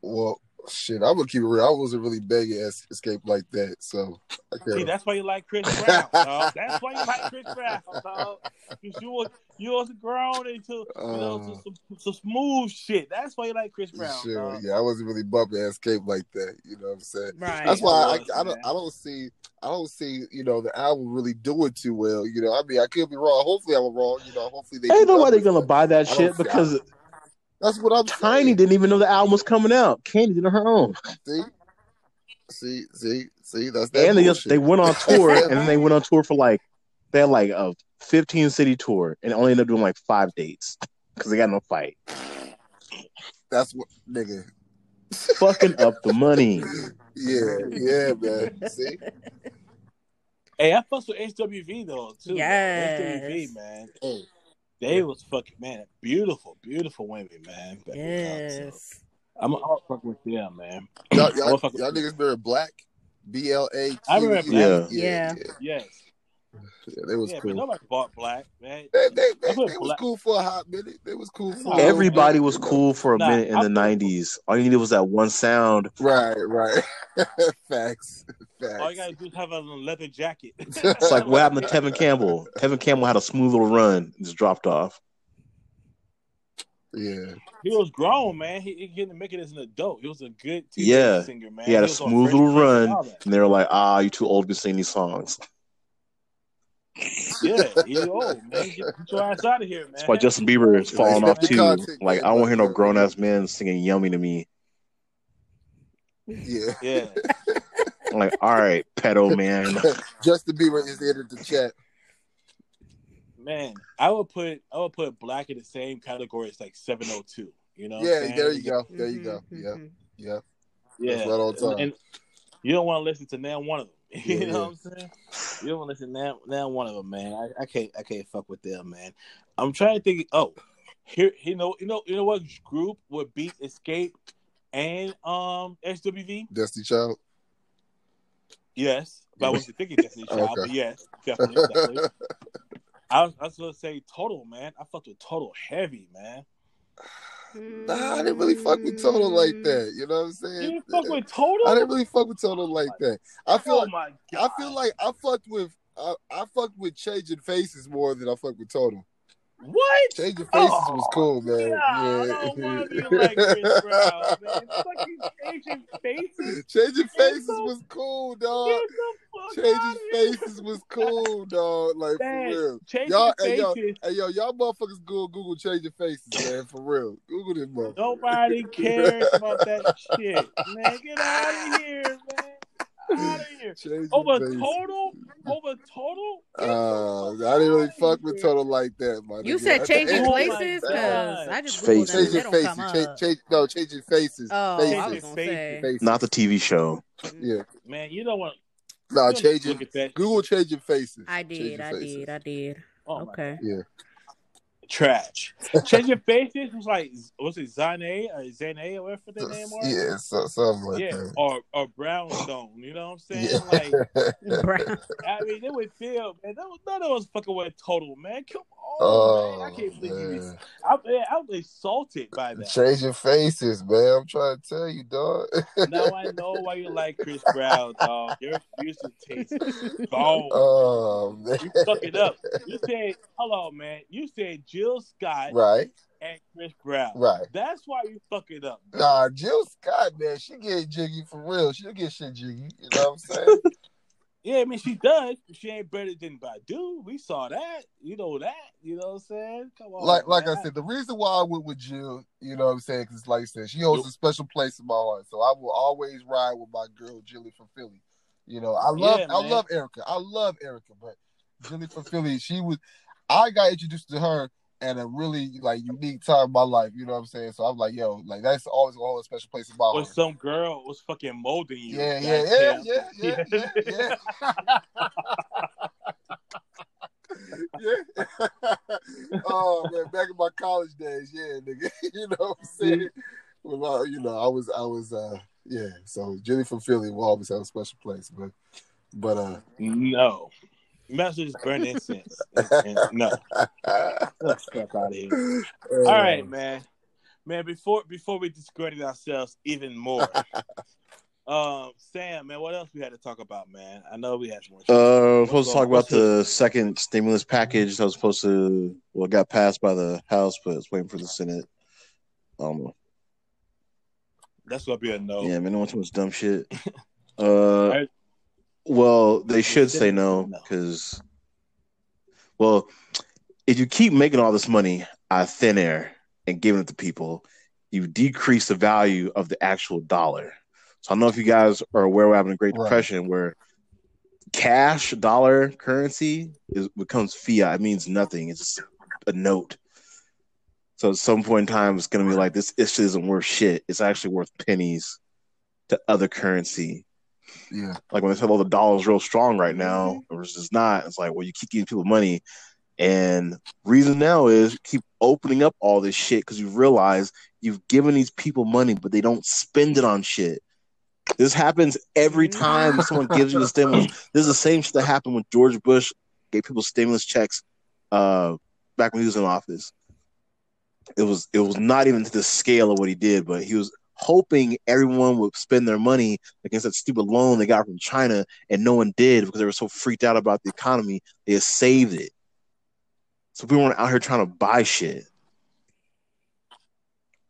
Well, shit, I'm gonna keep it real. I wasn't really begging Es- Xscape like that, so I See, can't. that's why you like Chris Brown, dog. That's why you like Chris Brown, dog. Because you was you was grown into you know Uh, some, some, some smooth shit. That's why you like Chris Brown, Sure, dog. yeah, I wasn't really bumping Xscape like that. You know what I'm saying? Right. That's why I, was, I, don't. I don't see I don't see you know the album really doing too well. You know, I mean I could be wrong. Hopefully I'm wrong. You know, hopefully they. Ain't do nobody numbers, gonna buy that I don't shit see- because That's what I'm Tiny saying. didn't even know the album was coming out. Kandi did it on her own, See, see, see, see. That's that and they just they went on tour, and then they went on tour for like they had like a 15 city tour, and only ended up doing like five dates because they got no fight, That's what nigga. fucking up the money. Yeah, yeah, man. See, Hey, I fucks with SWV though too. Yes. SWV, man. Hey, they was fucking man, beautiful, beautiful women, man. back in the time, so Yes. I'm all fucking with them, man. y'all, y'all, y'all niggas remember Blaque? B L A. I remember Q. Yeah, Yeah. yeah, Yes, yeah, They was yeah, but cool. nobody bought Blaque, man. They, they, they, I put they was cool for a hot minute. They was cool for a Nah. little Everybody bit, was cool for a Nah, minute in I the thought- 90s. All you needed was that one sound. Right, right. Facts. Facts. All you gotta do is have a leather jacket. It's like what happened to Tevin Campbell. Tevin Campbell had a smooth little run, and just dropped off. yeah. He was grown, man. He, he getting to make it as an adult. He was a good teenage Yeah. singer, man. He had a smooth little run, and they were like, "Ah, you too old to sing these songs." Yeah, he old, man. Get, get your ass out of here, man. That's why Justin Bieber is falling off too. content Like I don't hear no grown ass men singing "Yummy" to me. Yeah. Yeah. I'm like, all right, pedo man. Justin Bieber is entered the chat. Man, I would put I would put Blaque in the same category as like 702. You know? yeah, saying? there you go. There you go. Mhm, Yeah, mhm. yeah. Yeah. That's right on time. And you don't want to listen to now one of them. You Yeah, know what I'm saying? You don't want to listen now, now one of them, man. I, I can't I can't fuck with them, man. I'm trying to think. Oh, here you know you know you know what group would beat Xscape and um SWV? Destiny Child. Yes, but I wasn't thinking Destiny Child. Okay. But yes, definitely, definitely. I was, I was gonna say Total, man. I fucked with Total heavy, man. Nah, I didn't really fuck with Total like mm. that. You know what I'm saying? didn't fuck with Total? I didn't really fuck with Total like that. I feel oh like my I feel like I fucked with I, I fucked with changing faces more than I fucked with Total. What? Changing oh, faces Oh, was cool, man. Yeah, I don't want to be like Chris Brown, man. Fucking changing faces. Changing faces so- was cool, dog. Get the fuck Changing faces was cool, dog. Like Man, for real. Changing Y'all- hey, faces. yo, Hey yo, y'all motherfuckers Google Google changing faces, man. For real. Google this motherfucker. Nobody cares about that shit, man. Get out of here, man. Out of here. Changing Over faces. total, over total. Uh, I didn't really fuck with. Total like that, my You said changing end- places because I just Faces. googled them. They Changing don't faces, come change, up. change, no, changing faces. Oh, faces. I was Faces. gonna say. Not the TV show. Yeah, Man, you don't want. no, you don't changing. Look at that. Google changing faces. I did, Changing I faces. did, I did. Oh Okay. Yeah, trash. Change Changing faces was like was it Zhané or Zhané or whatever their name was? yeah, so, something like yeah, that. or or Brownstone. You know what I'm saying? Yeah. Like, Brown. I mean, it would feel man. That was none of us fucking with total man. Come Oh, man, I Oh, can't believe you. I'm, man, I'm insulted by that. Changing faces, man. I'm trying to tell you, dog. Now I know why you like Chris Brown, dog. Your music taste is gone. oh man. You fuck it up. You said, hold on, man. You said Jill Scott Right, and Chris Brown. right. That's why you fuck it up. bro. Nah, Jill Scott, man, she get jiggy for real. She'll get shit jiggy. You know what I'm saying? Yeah, I mean she does. She ain't better than Badu. We saw that. You know that. You know what I'm saying? Come on. like like I said, the reason why I went with Jill, you know what I'm saying, because like I said, she holds a special place in my heart. So I will always ride with my girl Jilly from Philly. You know, I love Yeah, I love Erykah. I love Erykah, but Jilly from Philly, she was I got introduced to her at a really like unique time in my life. You know what I'm saying? So I'm like, yo, like that's always gonna hold a special place in my When some girl was fucking molding you. Yeah, yeah, yeah, yeah, yeah, yeah, yeah. yeah. oh man, back in my college days, yeah, nigga. you know what I'm saying? Well, you know, I was, I was, uh, yeah. So Jenny from Philly will always have a special place, but, but, uh, No. You might as well just burn incense. And- and- no. Get the fuck out of here. All right, man. Man, before before we discredit ourselves even more, um, Sam, man, what else we had to talk about, man? I know we had some more. shit. Uh, supposed to talk about the second stimulus package that was supposed to well got passed by the House, but it's waiting for the Senate. I don't know. That's gonna be a no. Yeah, man, no one too much dumb shit. Uh, I- well, they should say no because, well, if you keep making all this money out of thin air and giving it to people, you decrease the value of the actual dollar. So I don't know if you guys are aware we're having a Great Right. Depression where cash dollar currency is becomes fiat. It means nothing. It's just a note. So at some point in time, it's going to be like this. This isn't worth shit. It's actually worth pennies to other currency. Yeah, Like when they said, "Oh, the dollar's real strong right now," or it's just not. It's like, well, you keep giving people money, and reason now is keep opening up all this shit because you realize you've given these people money, but they don't spend it on shit. This happens every time someone gives you a stimulus. This is the same shit that happened when George Bush gave people stimulus checks uh, back when he was in office. It was it was not even to the scale of what he did, but he was hoping everyone would spend their money against that stupid loan they got from China, and no one did because they were so freaked out about the economy. They saved it, so people weren't out here trying to buy shit.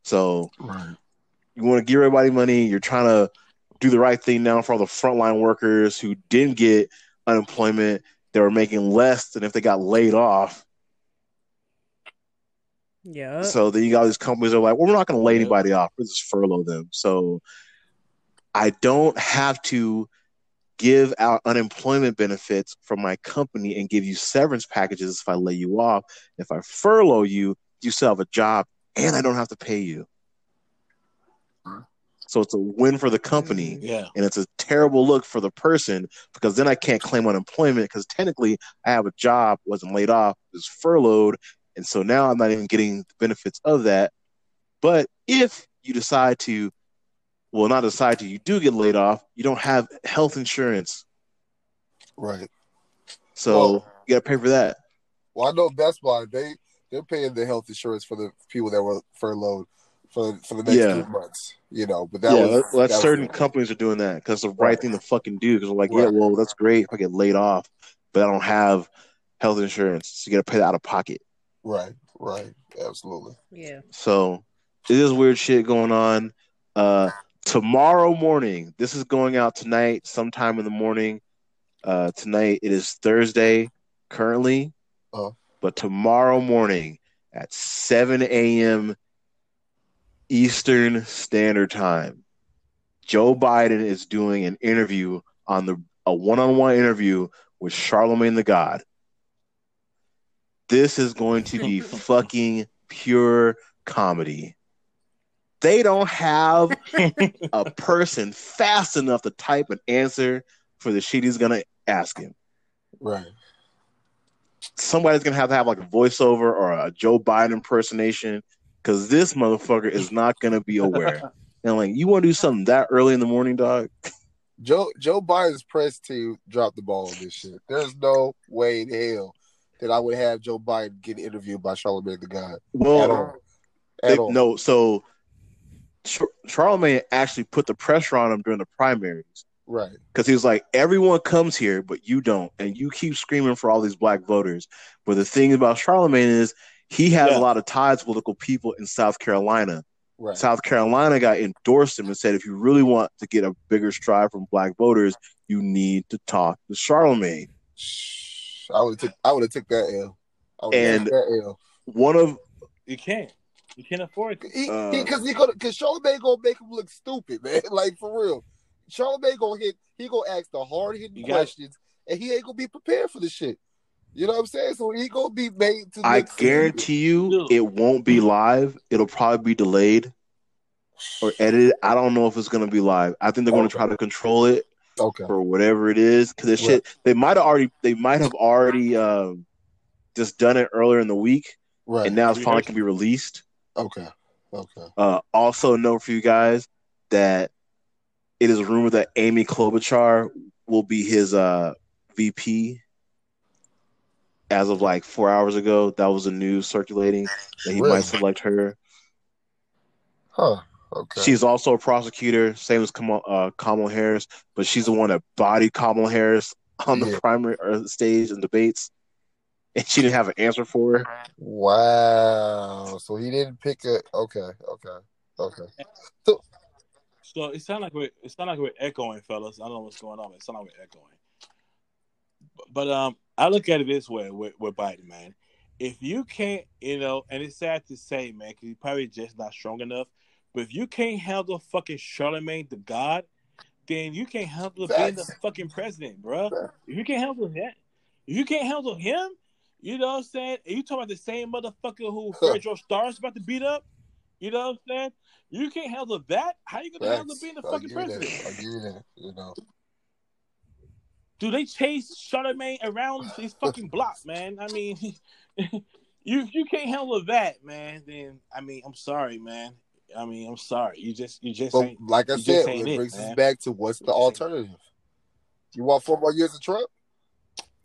So right, you want to give everybody money. You're trying to do the right thing now for all the frontline workers who didn't get unemployment. They were making less than if they got laid off. Yeah. So then you got these companies that are like, well, we're not going to lay Yeah. anybody off. We're just furlough them. So I don't have to give out unemployment benefits from my company and give you severance packages if I lay you off. If I furlough you, you still have a job and I don't have to pay you. So it's a win for the company mm. Yeah. and it's a terrible look for the person because then I can't claim unemployment because technically I have a job, wasn't laid off, was furloughed, and so now I'm not even getting the benefits of that. But if you decide to, well, not decide to, you do get laid off, you don't have health insurance, right. so Well- you got to pay for that. Well, I know Best Buy they they're paying the health insurance for the people that were furloughed for for the next Yeah. three months. You know, but that yeah, was well, that's that certain it. companies are doing that because it's the right, Right. thing to fucking do. Because like, yeah, well, that's great if I get laid off, but I don't have health insurance, so you got to pay that out of pocket. Right, right, absolutely. Yeah. So it is weird shit going on. Uh, tomorrow morning, this is going out tonight, sometime in the morning. Uh, tonight it is Thursday currently, Uh-huh. but tomorrow morning at 7 a.m. Eastern Standard Time, Joe Biden is doing an interview on the a one-on-one interview with Charlemagne the God. This is going to be fucking pure comedy. They don't have a person fast enough to type an answer for the shit he's gonna ask him. Right. Somebody's gonna have to have like a voiceover or a Joe Biden impersonation because this motherfucker is not gonna be aware. And like, you want to do something that early in the morning, dog? Joe Joe Biden's press team dropped the ball on this shit. There's no way in hell that I would have Joe Biden get interviewed by Charlemagne the God. At Well, all. they, all. no, so Char- Charlemagne actually put the pressure on him during the primaries Right. because he was like, everyone comes here, but you don't, and you keep screaming for all these black voters. But the thing about Charlemagne is he has Yeah. a lot of ties with political people in South Carolina. Right. South Carolina got endorsed him and said, if you really want to get a bigger stride from black voters, you need to talk to Charlemagne. Shh. I would have took I would have took that L. I would have And- that L. One of You can't. You can't afford it. He Uh, because he, gonna because Charlemagne gonna make him look stupid, man. Like for real. Charlemagne gonna hit he gonna ask the hard hitting You got- questions and he ain't gonna be prepared for the shit. You know what I'm saying? So he gonna be made to I look guarantee you it won't be live. It'll probably be delayed or edited. I don't know if it's going to be live. I think they're going to try to control it Okay. for whatever it is because this shit they might have already they might have already um, just done it earlier in the week Right. and now it's We finally heard can be released. okay. Okay. Uh, also, note for you guys that it is rumored that Amy Klobuchar will be his uh, VP. As of like four hours ago, that was the news circulating that he Really? might select her. Huh. Okay. She's also a prosecutor, same as Kamala, uh, Kamala Harris, but she's the one that bodied Kamala Harris on the Yeah. primary uh, stage in debates, and she didn't have an answer for her. wow. So he didn't pick a okay, okay, okay. So so it sounds like we're it sound like we're echoing, fellas. I don't know what's going on. It sounds like we're echoing. But, but um, I look at it this way with, with Biden, man. If you can't, you know, and it's sad to say, man, because he's probably just not strong enough. But if you can't handle fucking Charlemagne the God, then you can't handle being the fucking president, bro. If you can't handle that, if you can't handle him, you know what I'm saying? You talking about the same motherfucker who Fredro Starr's about to beat up? You know what I'm saying? You can't handle that. How you gonna handle being the I'll fucking give you that. president? I'll give you that. You know. Do they chase Charlemagne around his fucking block, man? I mean, you you can't handle that, man. Then I mean, I'm sorry, man. I mean, I'm sorry. You just you just But ain't. like I you just said, ain't it it, brings man. us back to what's the You just ain't- alternative? You want four more years of Trump?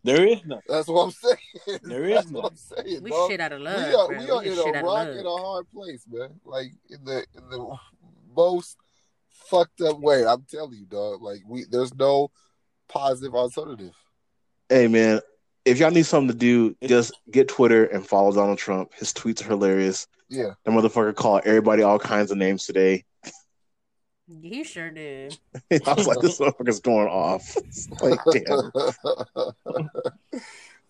There is none. That's what I'm saying. There is That's none. what I'm saying. We dog. shit out of we love. are, bro. we are We in a rock in a hard place, man. Like in the in the most fucked up way. I'm telling you, dog. Like we, there's no positive alternative. Hey man, if y'all need something to do, just get Twitter and follow Donald Trump. His tweets are hilarious. Yeah, That motherfucker called everybody all kinds of names today. He sure did. I was like, this motherfucker's going off. It's like, damn.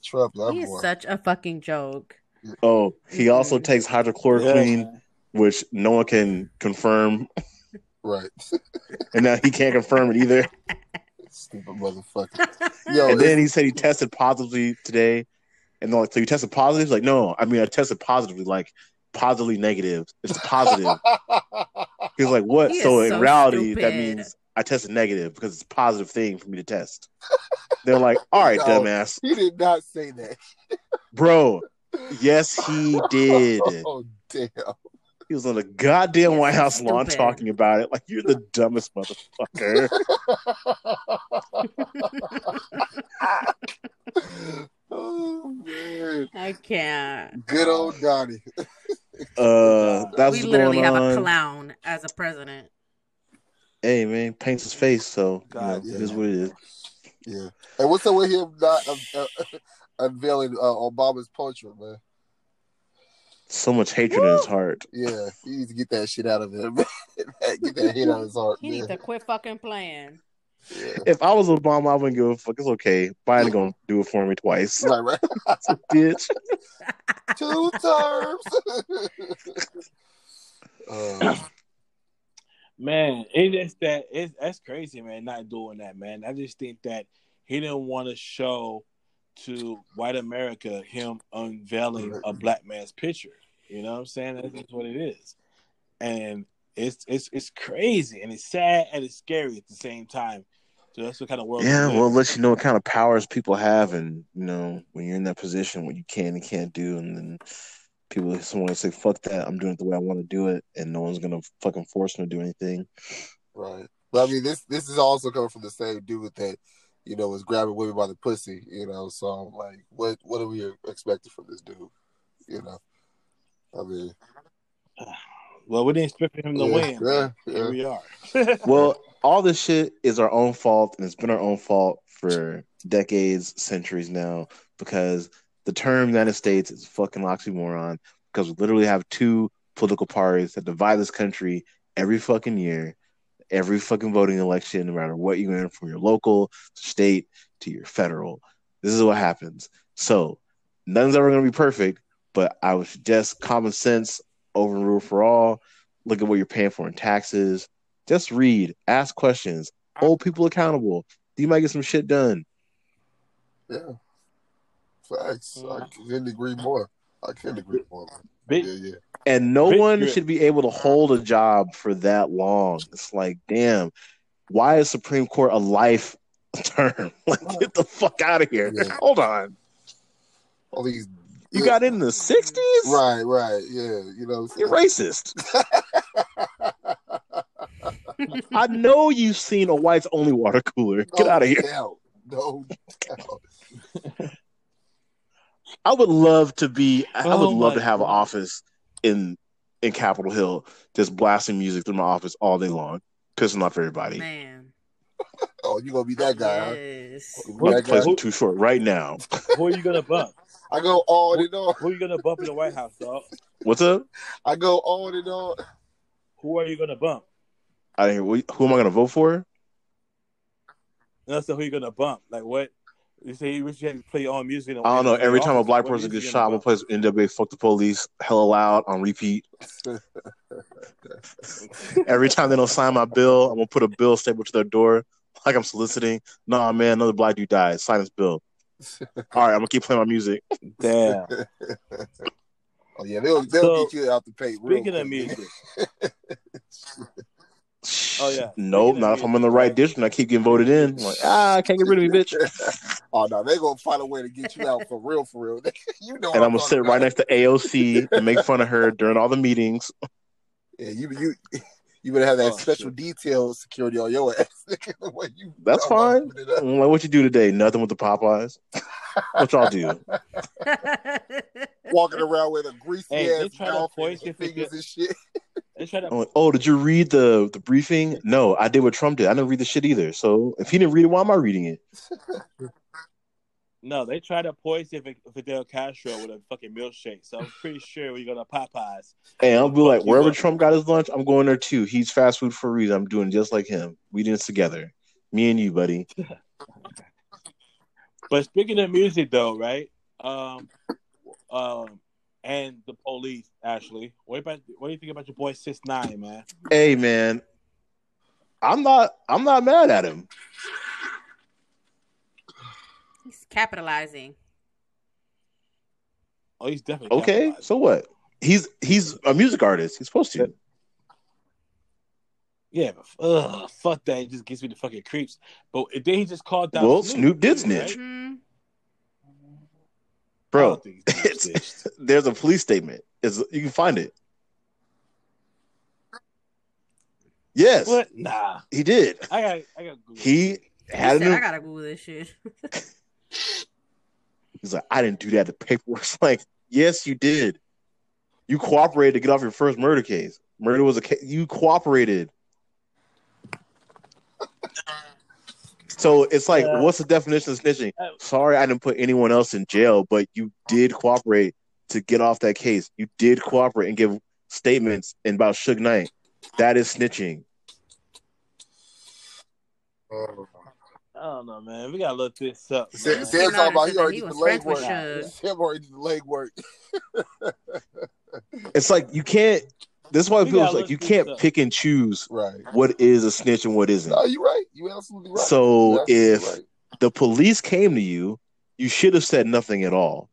Trump, that He is boy. such a fucking joke. Oh, he also Mhm. takes hydrochloroquine, which no one can confirm, right. and now he can't confirm it either. Stupid motherfucker. Yo, and then he said he tested positively today, and they're like, "So you tested positive?" He's like, "No, I mean I tested positively, like positively negative. It's positive." He's like, "What?" He is So in so reality, that means I tested negative because it's a positive thing for me to test. They're like, "All right, No. dumbass, he did not say that. bro." Yes, he did. Oh damn. He was on the goddamn Yes, White House lawn talking about it. Like you're the dumbest motherfucker. oh man. I can't. Good old Donnie. Uh, that's we literally going have on. a clown as a president. Hey man, paints his face, so you know, God, it is yeah. what it is. Yeah. And what's up with him not uh, uh, unveiling uh, Obama's portrait, man? So much hatred in his heart. Yeah, he needs to get that shit out of him. get that hate out of his heart, He needs to quit fucking playing. Yeah. If I was Obama, I wouldn't give a fuck. It's okay. Biden gonna do it for me twice. Right, right. Bitch. Two terms. uh, Man, it is that it's that's crazy, man. Not doing that, man. I just think that he didn't want to show to white America him unveiling a black man's picture. You know what I'm saying? That's just what it is, and it's it's it's crazy and it's sad and it's scary at the same time. So that's what kind of world. Yeah, well, in. it lets you know what kind of powers people have, and you know when you're in that position, what you can and can't do, and then people, someone say, "Fuck that! I'm doing it the way I want to do it," and no one's gonna fucking force me to do anything. right. But I mean, this this is also coming from the same dude that you know, was grabbing women by the pussy. You know, so I'm like, what what are we expecting from this dude? You know, I mean, Well, we didn't expect him to yeah, win. yeah, Here yeah. we are. Well, all this shit is our own fault, and it's been our own fault for decades, centuries now, because the term United States is fucking oxymoron. Because we literally have two political parties that divide this country every fucking year, every fucking voting election, no matter what you're in, from your local, state to your federal. This is what happens. So nothing's ever to be perfect, but I would suggest common sense overrule for all. Look at what you're paying for in taxes. Just read, ask questions, hold people accountable. You might get some shit done. yeah. Facts. I Yeah. couldn't agree more. I couldn't agree more. Big, Yeah, yeah. And no Big one drip. should be able to hold a job for that long. It's like, damn, why is Supreme Court a life term? Like, get the fuck out of here. Yeah. Hold on. All these. You got in the 60s? Right, right. Yeah, you know. You're racist. I know you've seen a whites only water cooler. Get out of here. doubt. No doubt. I would love to be. I Oh would love to have an office in in Capitol Hill, just blasting music through my office all day long, pissing off everybody. Man. Oh, you gonna be that guy? Yes. You gonna Who- be that guy? is too short right now. who are you gonna bump? I go on and on. Who are you gonna bump in the White House, dog? What's up? I go on and on. Who are you gonna bump? I didn't. Who am I going to vote for? And that's who you gonna bump. Like what? You say you wish you had to play your own music. in- I don't know. in Every time a black What person music gets shot, I'm gonna gonna play NWA "Fuck the Police" hella loud on repeat. Every time they don't sign my bill, I'm gonna put a bill stapled to their door like I'm soliciting. Nah, man, another black dude died. Sign this bill. All right, I'm gonna keep playing my music. Damn. Oh yeah, they'll they'll So, get you out the paint. real Speaking of music, Oh, yeah. Nope, not if I'm in the right music, district. and I keep getting voted in. I'm like, ah, I can't get rid of me, bitch. oh no, they're gonna find a way to get you out for real, for real. you know, And what I'm gonna talking sit right next to AOC and make fun of her during all the meetings. Yeah, you you you better have that Oh, special shit. detail security on your ass. you That's fine. opening it up. I'm like, what you do today? Nothing with the Popeyes. What y'all do? Walking around with a greasy Hey, ass try mouth voice and fingers and shit. They try to oh, did you read the the briefing? No, I did what Trump did. I didn't read the shit either. So if he didn't read it, why am I reading it? no. They tried to poison Fidel Castro with a fucking milkshake. So I'm pretty sure we're gonna Popeyes. And I'll be like, wherever. Trump got his lunch, I'm going there too. He's fast food for a reason. I'm doing just like him. We did this together. Me and you, buddy. But speaking of music, though, right? Um, um, and the police. Ashley, what about what do you think about your boy Six Nine, man? Hey man, I'm not I'm not mad at him. He's capitalizing. Oh, he's definitely Okay, so what? He's he's a music artist. He's supposed to. Yeah, but ugh, fuck that. It just gives me the fucking creeps. But then he just called down. Well, Snoop did snitch. hmm Bro, it's, there's a police statement. It's, you can find it. Yes, what? Nah, he did. I got, I got. Google He it. He had said, I gotta Google this shit. He's like, I didn't do that. The paperwork's like, yes, you did. You cooperated to get off your first murder case. Murder was a case. You cooperated. So it's like, Yeah. what's the definition of snitching? Sorry, I didn't put anyone else in jail, but you did cooperate to get off that case. You did cooperate and give statements about Suge Knight. That is snitching. Oh. I don't know, man. We gotta look this up. Sam, man. Talking about he He already was did the leg friends with Suge. Sam already did the leg work. It's like you can't. This is why it We feels like you can't up. pick and choose Right. what is a snitch and what isn't. No, you're right. You absolutely right. So absolutely if right. the police came to you, you should have said nothing at all.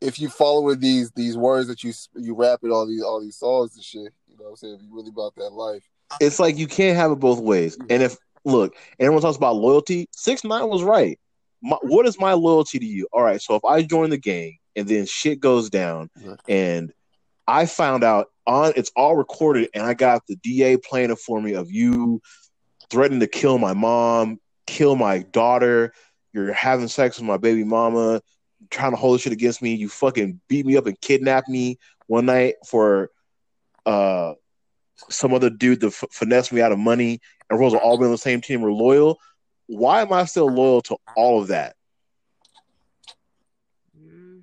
if you following these these words that you you rap in all these all these songs and shit, you know what I'm saying? If you really about that life. It's like you can't have it both ways. And if look, everyone talks about loyalty. Six nine was right. My, what is my loyalty to you? All right, so if I join the gang and then shit goes down, Right. and I found out on it's all recorded, and I got the DA playing it for me of you threatening to kill my mom, kill my daughter. You're having sex with my baby mama, trying to hold shit against me. You fucking beat me up and kidnapped me one night for uh some other dude to f- finesse me out of money, and we're all been on the same team. We're loyal. Why am I still loyal to all of that? Mm,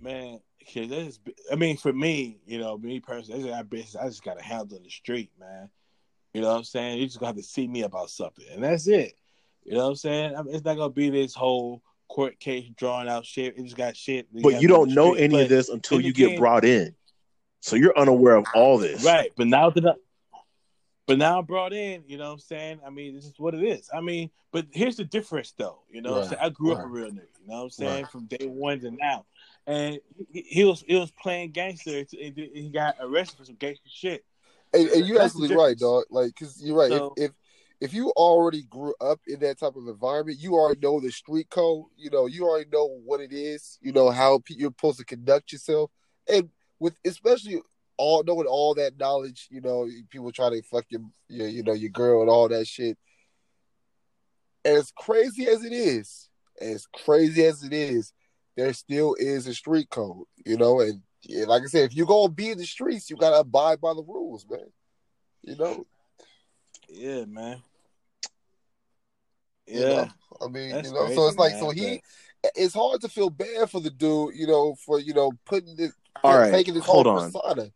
man. Cause that's, I mean, for me, you know, me personally, that's business I just got to handle the street, man. You know what I'm saying? You just got to have to see me about something, and that's it. You know what I'm saying? I mean, it's not gonna be this whole court case drawing out shit. It just got shit. But you don't know any of this until you get brought in, so you're unaware of all this. Right, but now that I, but now I'm brought in, you know what I'm saying? I mean, this is what it is. I mean, but here's the difference though. You know what I'm Right, saying? I grew up a real nigga, you know what I'm saying? Right. From day one to now. And he, he was he was playing gangster and he got arrested for some gangster shit. And, and you're absolutely right, dog. Like, cause you're right. So- if, if if you already grew up in that type of environment, you already know the street code. You know, you already know what it is. You know how pe- you're supposed to conduct yourself, and with especially all knowing all that knowledge. You know, people try to fuck your, your you know, your girl and all that shit. As crazy as it is, as crazy as it is, there still is a street code. You know, and yeah, like I said, if you're gonna be in the streets, you gotta abide by the rules, man. You know, Yeah, man. You Yeah. know? I mean, That's you know, crazy, so it's like, man, so he, it's hard to feel bad for the dude, you know, for you know putting this, All right, taking this hold whole on. persona.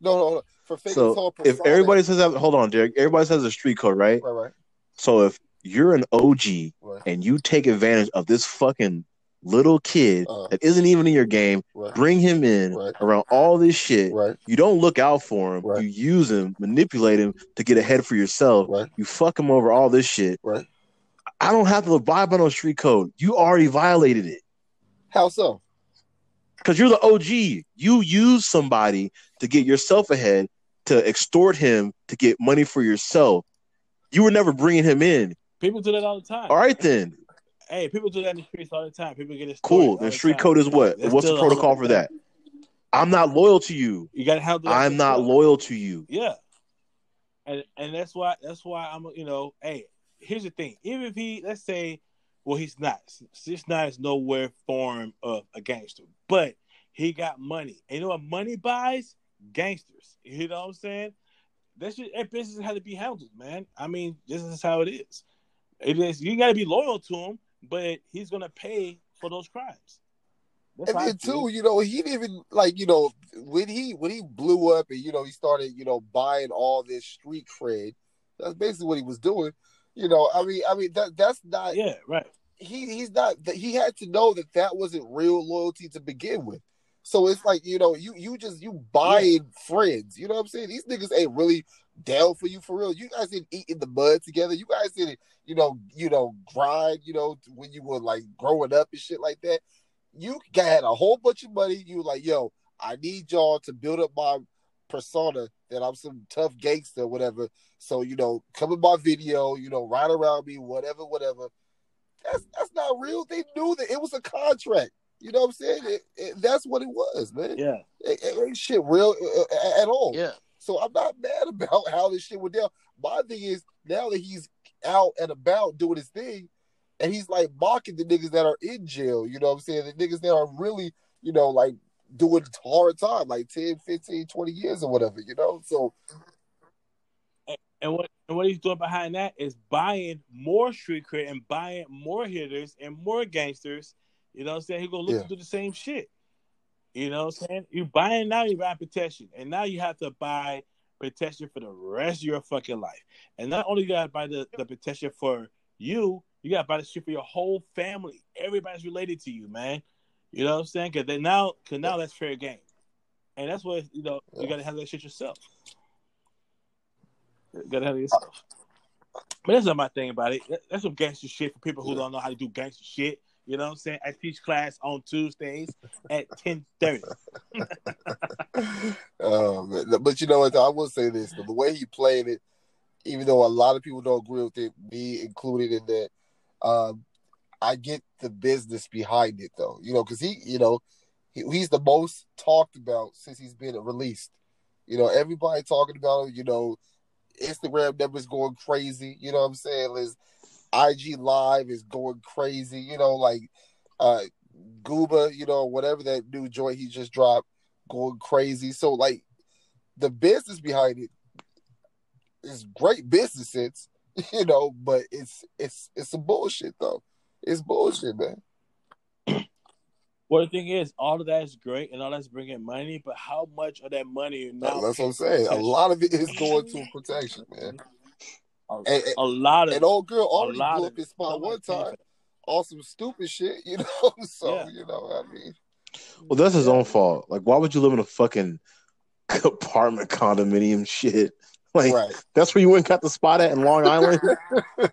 No, no, no, for faking this So whole persona. if everybody says that, hold on, Derek. Everybody says a street code, right? right, right, So if you're an OG right, and you take advantage of this fucking little kid Uh. that isn't even in your game, right, bring him in Right. around all this shit. right, You don't look out for him. Right. You use him, manipulate him to get ahead for yourself. right, You fuck him over all this shit. right. I don't have to abide by no street code. You already violated it How so? because you're the OG. You use somebody to get yourself ahead, to extort him to get money for yourself. You were never bringing him in. People do that all the time. All right, then. Hey, people do that in the streets all the time. People get it. Cool. the street code is what? That's What's the protocol for that? I'm not loyal to you. You got to handle. I'm not loyal to you. Yeah, and and that's why that's why I'm you know hey here's the thing even if he let's say well he's not six nine is nowhere form of a gangster but he got money and you know what money buys gangsters you know what I'm saying that's just that business has to be handled man I mean this is how it is it is you got to be loyal to him but he's gonna pay for those crimes. That's And then too, you know, he didn't even like, you know, when he when he blew up and you know he started, you know, buying all this street cred. That's basically what he was doing. You know, I mean, I mean that that's not yeah, right. he he's not he had to know that that wasn't real loyalty to begin with. So it's like you know you you just you buying friends. You know what I'm saying? These niggas ain't really down for you for real. You guys didn't eat in the mud together. You guys didn't you know you know grind. You know when you were like growing up and shit like that. You got a whole bunch of money. You were like, yo, I need y'all to build up my persona that I'm some tough gangster, whatever. So you know, come in my video. You know, ride around me, whatever, whatever that's that's not real. They knew that it was a contract. You know what I'm saying? It, it, that's what it was, man. Yeah. It, it ain't shit real uh, at all. Yeah. So I'm not mad about how this shit went down. My thing is now that he's out and about doing his thing, and he's like mocking the niggas that are in jail. You know what I'm saying? The niggas that are really, you know, like doing hard time, like 10, 15, 20 years or whatever. You know, so And what and what he's doing behind that is buying more street cred and buying more hitters and more gangsters. You know what I'm saying? He's gonna look Yeah. to do the same shit. You know what I'm saying? You buying now, you're buying protection. And now you have to buy protection for the rest of your fucking life. And not only you gotta buy the, the protection for you, you gotta buy the shit for your whole family. Everybody's related to you, man. You know what I'm saying? Cause then now cause now that's fair game. And that's what you know, you gotta have that shit yourself. You gotta have yourself. But that's not my thing about it. That's some gangster shit for people who don't know how to do gangster shit. You know what I'm saying? I teach class on Tuesdays at ten thirty. um, but you know what? I will say this: the way he played it, even though a lot of people don't agree with it, me included in that, um, I get the business behind it, though. You know, because he, you know, he, he's the most talked about since he's been released. You know, everybody talking about him. You know, Instagram numbers going crazy. You know what I'm saying? Liz, IG Live is going crazy. You know, like uh Gooba, you know, whatever that new joint he just dropped, going crazy. So like the business behind it is great business sense, you know, but it's it's it's some bullshit though. It's bullshit, man. Well, the thing is, all of that is great and all that's bringing money, but how much of that money now? That's what I'm saying. A lot of it is going to protection, man. A, And, and, a lot of and old girl already lot blew of up his spot one paid time on some stupid shit, you know. So Yeah. you know, what I mean, Well, that's his own fault. Like, why would you live in a fucking apartment condominium shit? Like, right? that's where you went and got the spot at in Long Island,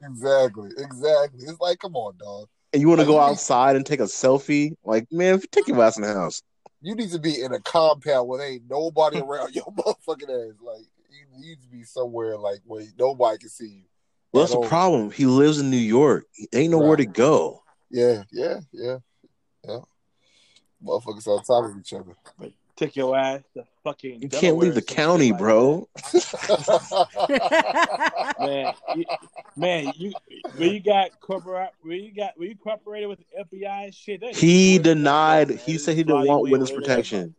exactly, exactly. It's like, come on, dog. and you want to Like, go outside and take a selfie? Like, man, if you take your ass in the house. You need to be in a compound where there ain't nobody around your motherfucking ass. Like, you need to be somewhere like where nobody can see you. Well, that's At the problem. He lives in New York. He ain't nowhere Right. to go. Yeah, yeah, yeah, yeah. Motherfuckers on top of each other. take your ass to fucking. You can't leave the Delaware or some county, like bro. Man, you, man, you where you got corporate, where you got where you cooperated with the FBI and shit. that is He denied. He said he didn't want witness wherever they want. protection.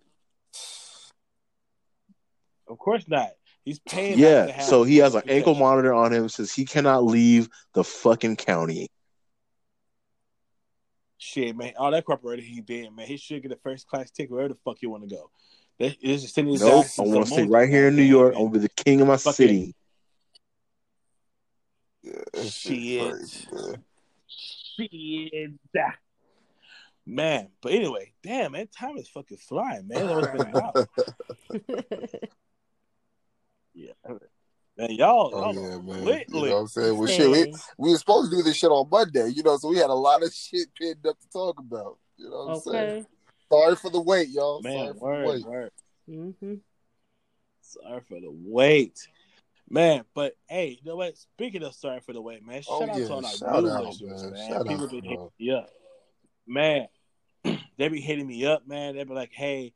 Of course not. He's paying. not to Yeah, so he has an witness ankle monitor on him. Says he cannot leave the fucking county. Shit, man. All that corporate he did, man. He should get a first class ticket wherever the fuck you want to go. They they just sending his Nope. ass I want to stay right here in New York. I man. want to be the king of my Fucking- city. Yeah, that shit Shit. crazy, man. Shit. Man, but anyway, damn, man, time is fucking flying, man. It's always been an hour. Yeah. Man, y'all, Oh y'all yeah, man. lit, You know what I'm saying? Well, shit, we, we were supposed to do this shit on Monday, you know, so we had a lot of shit pinned up to talk about. You know what I'm saying? Sorry for the wait, y'all. Man, Sorry for the wait. word. hmm Sorry for the wait. Man, but hey, you know what? Speaking of sorry for the wait, man, Oh, shout out yeah, to all our shout new out, listeners, man. man. People out, been hitting bro. me up. Man, they be hitting me up, man. They be like, hey,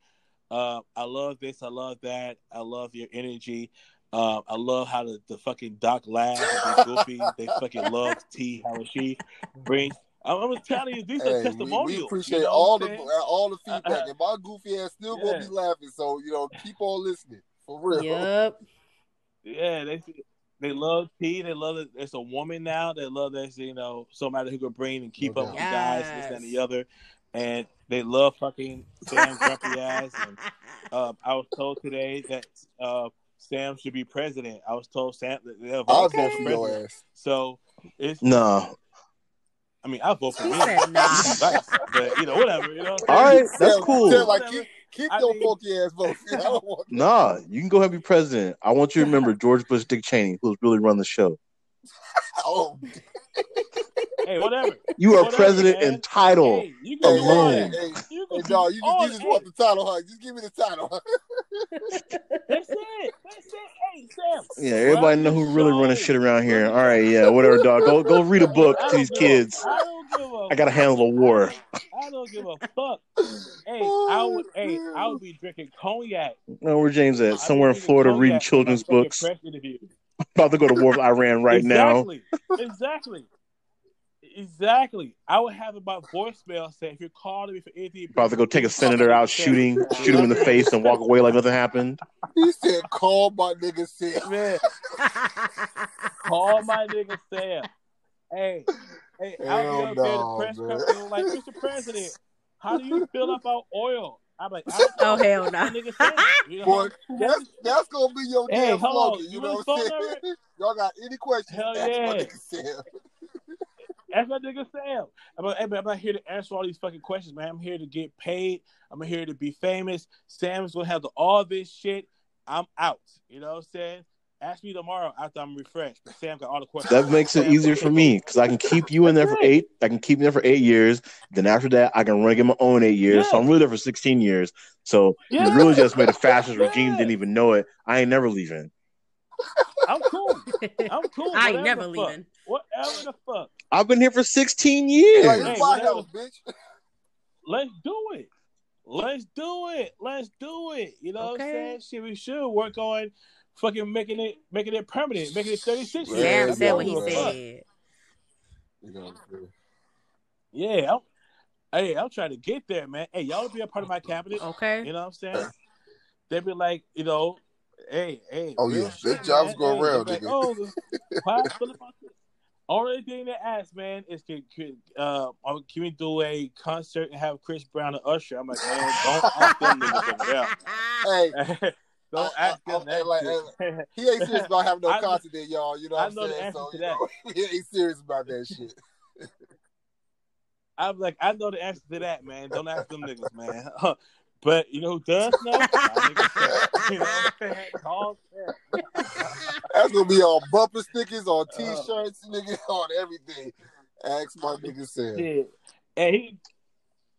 uh, I love this, I love that, I love your energy. Um, I love how the, the fucking Doc laughs and be goofy. they fucking love T, how she brings. I'm, I'm telling you, these are Hey, we, testimonials. we you appreciate know all the saying? all the Uh, feedback, uh, and my goofy ass still gonna be laughing. So you know, keep on listening for real. Yep. Yeah, they they love T. They love that it's a woman now. They love that you know somebody who can bring and keep No up with doubt. the guys, this and the other. And they love fucking Sam grumpy ass. And uh, I was told today that uh, Sam should be president. I was told Sam they'll I'll vote Sam for for your president. ass. So it's No. I mean I'll vote for He me. nah. But you know whatever. You know. All right, that's Sam- cool. Sam, like keep keep I your mean- funky ass vote. I don't Nah, you can go ahead and be president. I want you to remember George Bush, Dick Cheney, who's really run the show. Oh, Hey, whatever. You are Whatever, president man. and title. Hey, you can hey, hey, Alone. that. hey, You hey, dog, you all just, you just that. want the title, huh? Just give me the title. That's it. That's it. Hey, Sam. Yeah, everybody run know who really running shit around here. All right, yeah, whatever, dog. Go go read a book to these kids. I don't give a. I gotta handle a war. I don't give a fuck. Hey, Oh, I would. Hey, I would be drinking cognac. No, where James at? Somewhere in Florida, cognac reading children's books. About to go to war with Iran right now. exactly. Exactly. Exactly. I would have my voicemail say, if you're calling me for anything, About to go take a senator out shooting, shoot him in the face, and walk away like nothing happened. he said, "Call my nigga Sam." Man, call my nigga Sam. Hey, hey, Hell I'll be up there at the press man. conference like, Mr. President, how do you feel about oil? I'm like, I oh, don't Oh hell no. my nigga Sam. You know, Boy, that's that's gonna be your Hey, damn slogan. You You know what I'm saying? Y'all got any questions? Hell ask my yeah. Nigga Sam. Ask my nigga Sam. I'm not, I'm not here to answer all these fucking questions, man. I'm here to get paid. I'm here to be famous. Sam's gonna have the, all this shit. I'm out. You know what I'm saying? Ask me tomorrow after I'm refreshed. But Sam got all the questions. That makes it easier for me because I can keep you in there for eight. I can keep you there for eight years. Then after that, I can run and get my own eight years. So I'm really there for 16 years. So Yeah. you really just made a fascist Yeah. regime. Didn't even know it. I ain't never leaving. I'm cool. I'm cool. I ain't never the fuck. leaving. Whatever the fuck. I've been here for 16 Like, years. Hey, it's my whatever. bitch. Let's do it. Let's do it. Let's do it. You know what I'm saying? Shit, we should work on fucking making it making it permanent, making it 36 Man, Sam years. said yo, what he man. said. You know, Yeah, I'm, hey, I'm trying to get there, man. Hey, y'all be a part of my cabinet. Okay. You know what I'm saying? They'd be like, you know, hey, hey. Oh, yeah, shit, that job's man. going Hey, around, nigga. Like, oh, why I feel about this? Only thing they ask, man, is can, can, uh, um, can we do a concert and have Chris Brown and Usher? I'm like, man, don't ask them niggas over hey, don't I- ask I- them I- that like, he ain't serious about having no I concert there, y'all. You know I what know I'm the saying? So, to you know, he ain't serious about that shit. I'm like, I know the answer to that, man. Don't ask them niggas, man. But you know who does know? My nigga Sam. You know what I'm saying? Call Sam. That's gonna be on bumper stickers, on Uh, t-shirts, nigga, on everything. Ask my nigga Sam. Shit. And he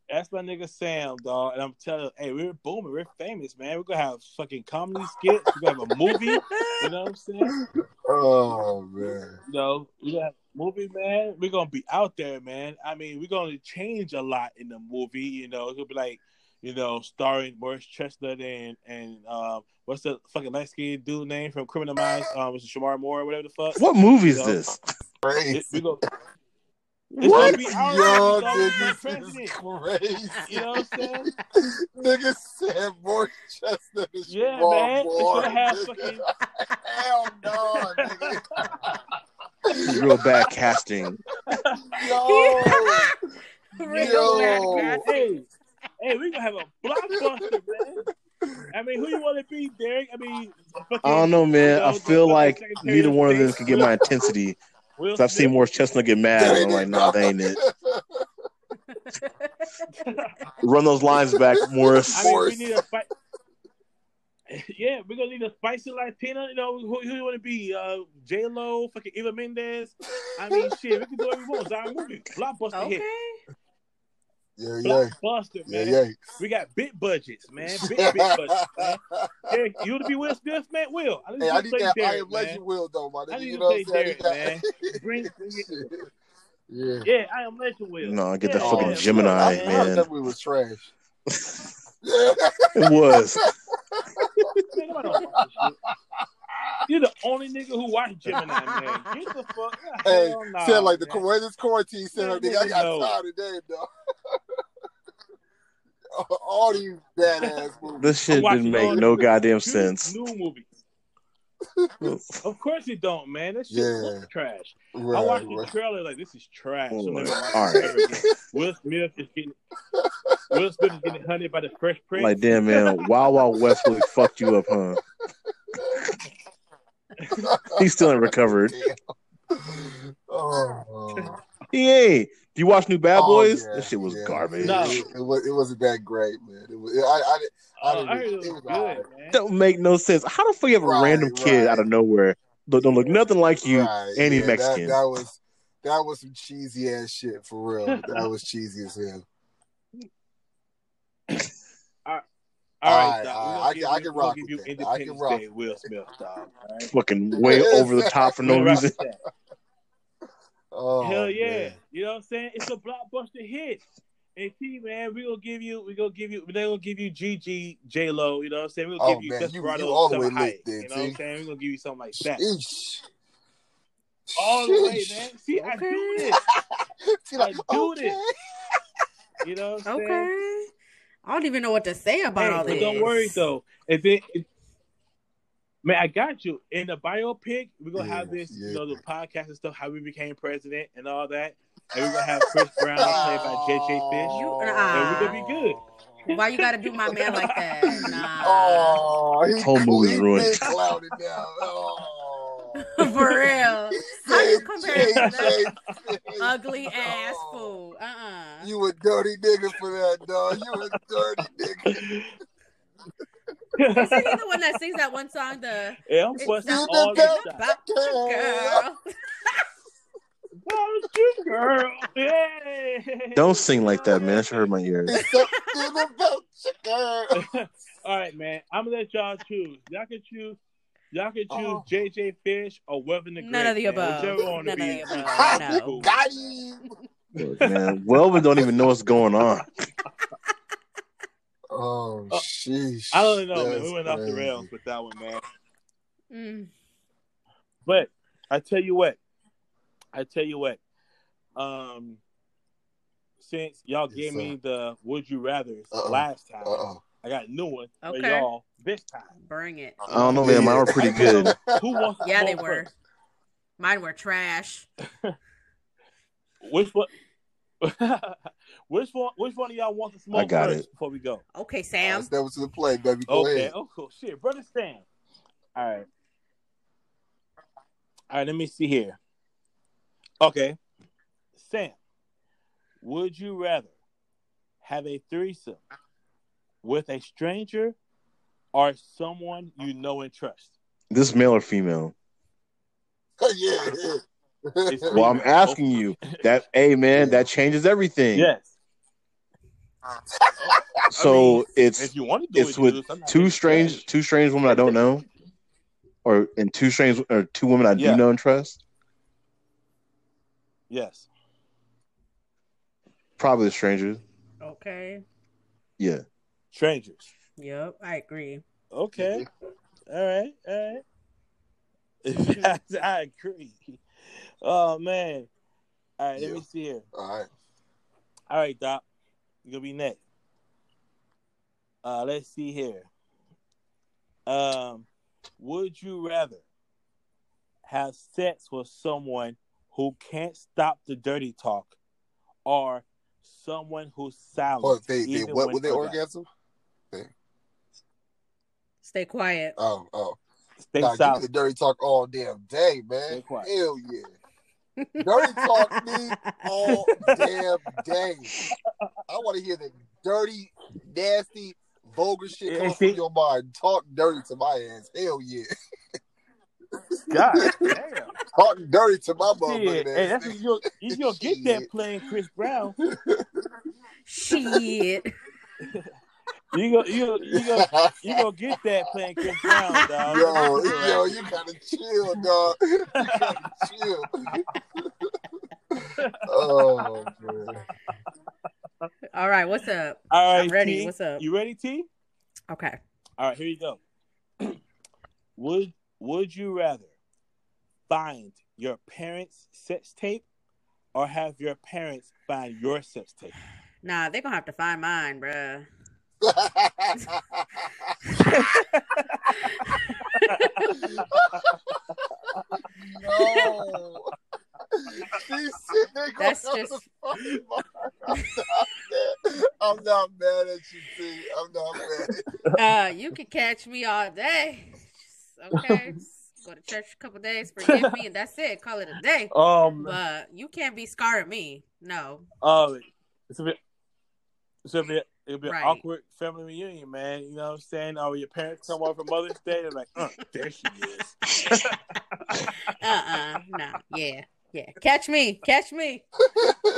that's my nigga Sam, dog. And I'm telling you, hey, we're booming, we're famous, man. We're gonna have fucking comedy skits, we're gonna have a movie, you know what I'm saying? Oh man. You know, we gonna have a movie, man. We're gonna be out there, man. I mean, we're gonna change a lot in the movie, you know, it'll be like, you know, starring Morris Chestnut and and um what's the fucking light skinned dude name from Criminal Minds? Um was it Shemar Moore or whatever the fuck? What movie is Yo. this? Crazy. It, go It's What? gonna be Yo, movie, niggas is crazy. You know what I'm saying? Nigga said more Chestnut is Yeah, Shemar man. It's Moore, gonna have fucking Hell no, nigga. Real bad casting. Yo. Real Yo. bad casting. Hey, hey, we gonna have a blockbuster, man. I mean, who you want to be, Derek? I mean, fucking, I don't know, man. you I feel like neither one of them State, can get my intensity. Will 'Cause I've seen Morris Chestnut get mad, and I'm like, nah, that ain't it. Run those lines back, Morris. I mean, we Morris. need a fight. Yeah, we're gonna need a spicy Latina. You know, who, who you want to be? Uh, J Lo, fucking Eva Mendes. I mean, shit, we can do whatever we want. It's our movie, blockbuster hit, Okay. Yeah, yeah. blockbuster, man. yeah. We got big budgets, man. Big, big budgets, man. Derek, you want to be Will Smith, man? Will. I need Hey, you I need play that I Derek, am man. legend will though, my I nigga. need You to know what I'm play saying? Derek, That- Bring, bring it. yeah. Yeah, I am legend Will. No, I get yeah, that fucking yeah, Gemini, Will, I, I heard man. that movie was trash. It was. Man, You're the only nigga who watched Gemini, man. Get the fuck. Hey, Hell nah, said like the man. when this quarantine said, Man, nigga, I got no. tired of that, dog. All these badass movies. This shit didn't make no the goddamn sense. New movies. Of course it don't, man. That shit Yeah. looks trash. I Right, watched the trailer like this is trash. I'm never right. it. Will Smith is getting Will Smith is getting hunted by the Fresh Prince. Like, damn, man. Wild Wild West really fucked you up, huh? He's still ain't recovered. Oh, He ain't. Do you watch New Bad Oh, Boys? yeah, That shit was yeah. garbage. No. It, it, was, it wasn't that great, man. It was, I, I, I Oh, I heard it was it was good, alright. man. Don't make no sense. How the fuck you have a Right, random kid right. out of nowhere? Look, don't look nothing like you, Right, and he's yeah, Mexican. That, that was that was some cheesy ass shit for real. that was cheesy as hell. All right, Alright, dog. alright, We're I can- give I you- can we're gonna rock give with you that. I can rock Day, Will Smith, dog. All right? Fucking way over the top for no We're gonna rock reason. Oh, Hell yeah. man. You know what I'm saying? It's a blockbuster hit. And T man, we gonna give you we gonna give you they gonna give you GG J Lo, you know what I'm saying? We're gonna Oh, give you man, you- Desperado you all the way lit Hayek, then, you know what I'm saying? We're gonna give you something like that. Sheesh. All the way, man. See, I do this. See, like, I do okay. this. You know what I'm saying? Okay. I don't even know what to say about Hey, all but this. don't worry though. And then, it- man, I got you. In the biopic, we're gonna have this, yeah. you know, the podcast and stuff, how we became president and all that. And we're gonna have Chris Brown played by JJ Fish. You- oh. ah. And we're gonna be good. Why you gotta do my man like that? Oh, nah. Oh, he, Whole movie's he ruined. clouded now. Oh. For real. How you compare it to that ugly ass Oh. fool? Uh-uh. You a dirty nigga for that, dog. You a dirty nigga. Isn't he the one that sings that one song? The yeah, I'm It's busting not all the this best. stuff. about your girl. About you, girl. Hey. Don't sing like that, man. That should hurt my ears. It's about your girl. All right, man. I'm gonna let y'all choose. Y'all can choose. Y'all can choose Oh. JJ Fish or Weather the Great. None of the man. above. Whichever None of the above. No. Cool. Got him. Man, Welvin don't even know what's going on. Oh, Uh, sheesh. I don't know, man. That's We went off the rails with that one, man. Mm. But I tell you what, I tell you what, Um, since y'all gave sir. me the would you rather last time, Uh-oh. I got a new one for Okay. y'all this time. Bring it. I don't know, man. Mine were pretty good. Who wants Yeah, they were. first? Mine were trash. Which one? which one? Which one of y'all wants to smoke I got first it. before we go? Okay, All Sam. right, step into the play, baby. Go okay. ahead. Oh, cool. Shit, brother Sam. All right. All right. Let me see here. Okay, Sam. Would you rather have a threesome with a stranger or someone you know and trust? This male or female? yeah, yeah. Well, I'm asking you. That, hey, man, that changes everything. Yes. So mean, it's If you want to do it's it, with dude, two strange judge. two strange women I don't know, or and two strange or two women I Yeah. do know and trust. Yes. Probably the strangers. Okay. Yeah. Strangers. Yep, I agree. Okay. All right. All right. I agree. Oh man. All right. Let me see here. All right. All right, Doc. You're gonna be next. Uh, let's see here. Um, would you rather have sex with someone who can't stop the dirty talk, or someone who's silent? What they they what when with their orgasm? orgasm? Stay quiet. Oh, oh. Stay Nah, give me silent. the dirty talk all damn day, man. Stay quiet. Hell yeah. Dirty talk me all damn day. I want to hear the dirty, nasty, vulgar shit Yeah, coming see- from your mind. Talk dirty to my ass. Hell yeah. God damn. Talk dirty to my Shit. motherfucking Hey, ass. that's what you'll, you gonna get that playing Chris Brown. Shit. You go, you you go, you gonna get that playing Chris Brown, dog. yo, yo, you gotta chill, dog. You gotta chill. oh man. All right, what's up? All right, I'm ready. T. What's up? You ready, T? Okay. All right, here you go. would Would you rather find your parents' sex tape or have your parents find your sex tape? Nah, they're gonna have to find mine, bruh. No. She said they gonna That's just- to. I'm not mad. I'm not mad at you, T. I'm not mad. Uh, you can catch me all day. Okay. Go to church a couple days, forgive me, and that's it. Call it a day. Um, But you can't be scarring me. No. uh, it's a bit, it's a bit, it'll be Right. an awkward family reunion, man. You know what I'm saying? Or your parents come over for Mother's Day, they're like, uh, there she is. Uh-uh. No. Yeah. Yeah. Catch me. Catch me.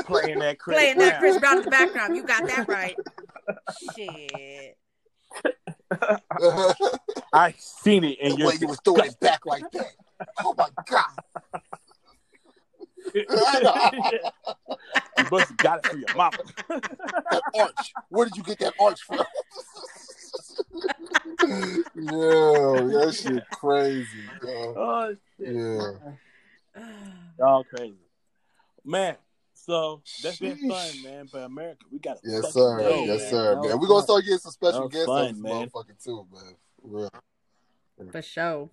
Playing that Chris Playing that Chris Brown in the background. You got that right. Shit. I seen it, and the you're way you was throwing it back like that. Oh my god. You must have got it from your mama. That arch. Where did you get that arch from? Yo, that shit crazy. Yo. oh shit! Yeah. Y'all crazy, man. So that's been fun, man. But America, we got Yes, sir. go, yes, man. sir, man. We're gonna start getting some special guests on this man. motherfucker too, man. For real. For sure.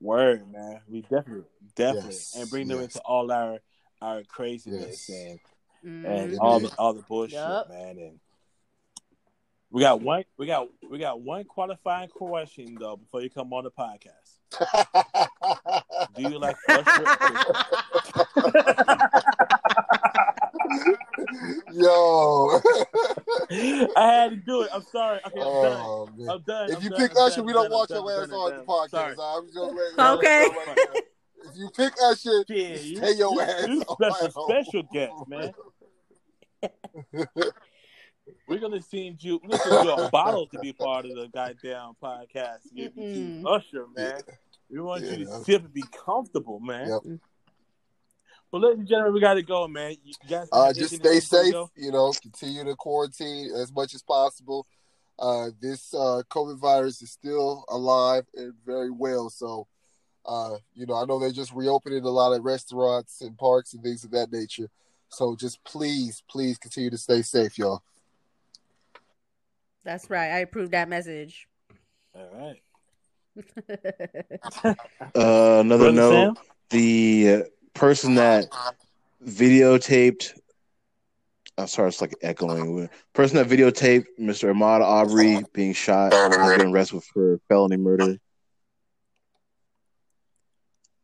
Word, man. We definitely, definitely, Yes, and bring them yes. into all our our craziness Yes. and Mhm. and all the all the bullshit, Yup. man. And we got one, we got we got one qualifying question though before you come on the podcast. Do you like Usher? Yo. I had to do it. I'm sorry. Okay, I'm done. oh man. I'm done. If I'm you done, pick I'm Usher, done, we don't done, want I'm your ass on the podcast. I'm just letting Okay. right. If you pick Usher, Yeah, you, stay your ass you on special, home. special guest, man. We're gonna send you. We're gonna send you a bottle to be part of the goddamn podcast. You, you Mm-mm. Usher, man. We want you to sip and be comfortable, man. Yep. But ladies and gentlemen, we gotta go, man. You guys, Uh, just stay to say before we safe. go? You know, continue to quarantine as much as possible. Uh, this uh, COVID virus is still alive and very well. So Uh, you know, I know they're just reopening a lot of restaurants and parks and things of that nature. So just please, please continue to stay safe, y'all. That's right. I approve that message. All right. Uh, another Brother note: Sam? the uh, person that videotaped. I'm sorry, it's like echoing. Person that videotaped Mr. Ahmaud Arbery being shot has been arrested for felony murder.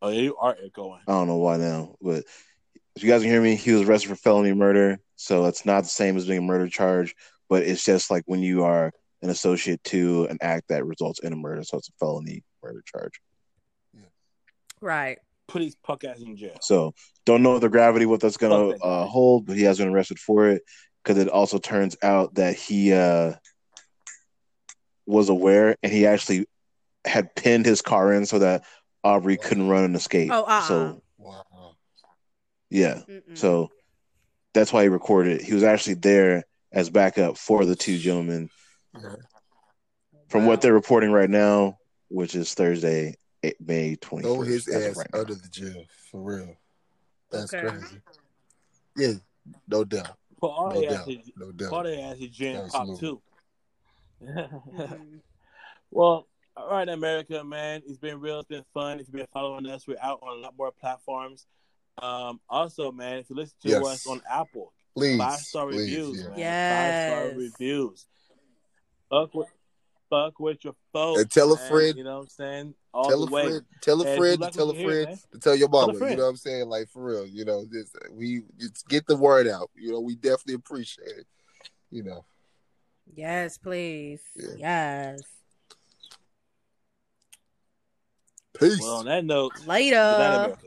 Oh, yeah, you are echoing. I don't know why now, but if you guys can hear me, he was arrested for felony murder. So it's not the same as being a murder charge, but it's just like when you are an associate to an act that results in a murder. So it's a felony murder charge. right. Put his punk ass in jail. So don't know the gravity what that's gonna that uh, hold, but he has been arrested for it because it also turns out that he uh, was aware and he actually had pinned his car in so that Arbery couldn't run and escape. Oh, uh-uh. So Wow. yeah, Mm-mm. so that's why he recorded it. He was actually there as backup for the two gentlemen. Yeah. From Wow. what they're reporting right now, which is Thursday, May twenty Throw his first. ass Right now. under the jail for real. That's Okay. crazy. Yeah, no doubt, Put all no their ass doubt, in, no put doubt. all their ass in jail pop Absolutely. too. Mhm. well, all right, America, man. It's been real. It's been fun. If you've been following us, we're out on a lot more platforms. Um, also, man, if you listen to Yes. us on Apple, Please, five star please, reviews, yeah. man. Yes. Five star reviews. Fuck with, fuck with your folks. And tell a man. friend- You know what I'm saying? All tell the a way. friend, tell a friend, to tell a what you hear, friend, man. to tell your Tell mama. You know what I'm saying? Like for real, you know, this uh, we just get the word out. You know, we definitely appreciate it. You know, Yes, please. Yeah. Yes. peace. Well, on that note, Later. good night, America.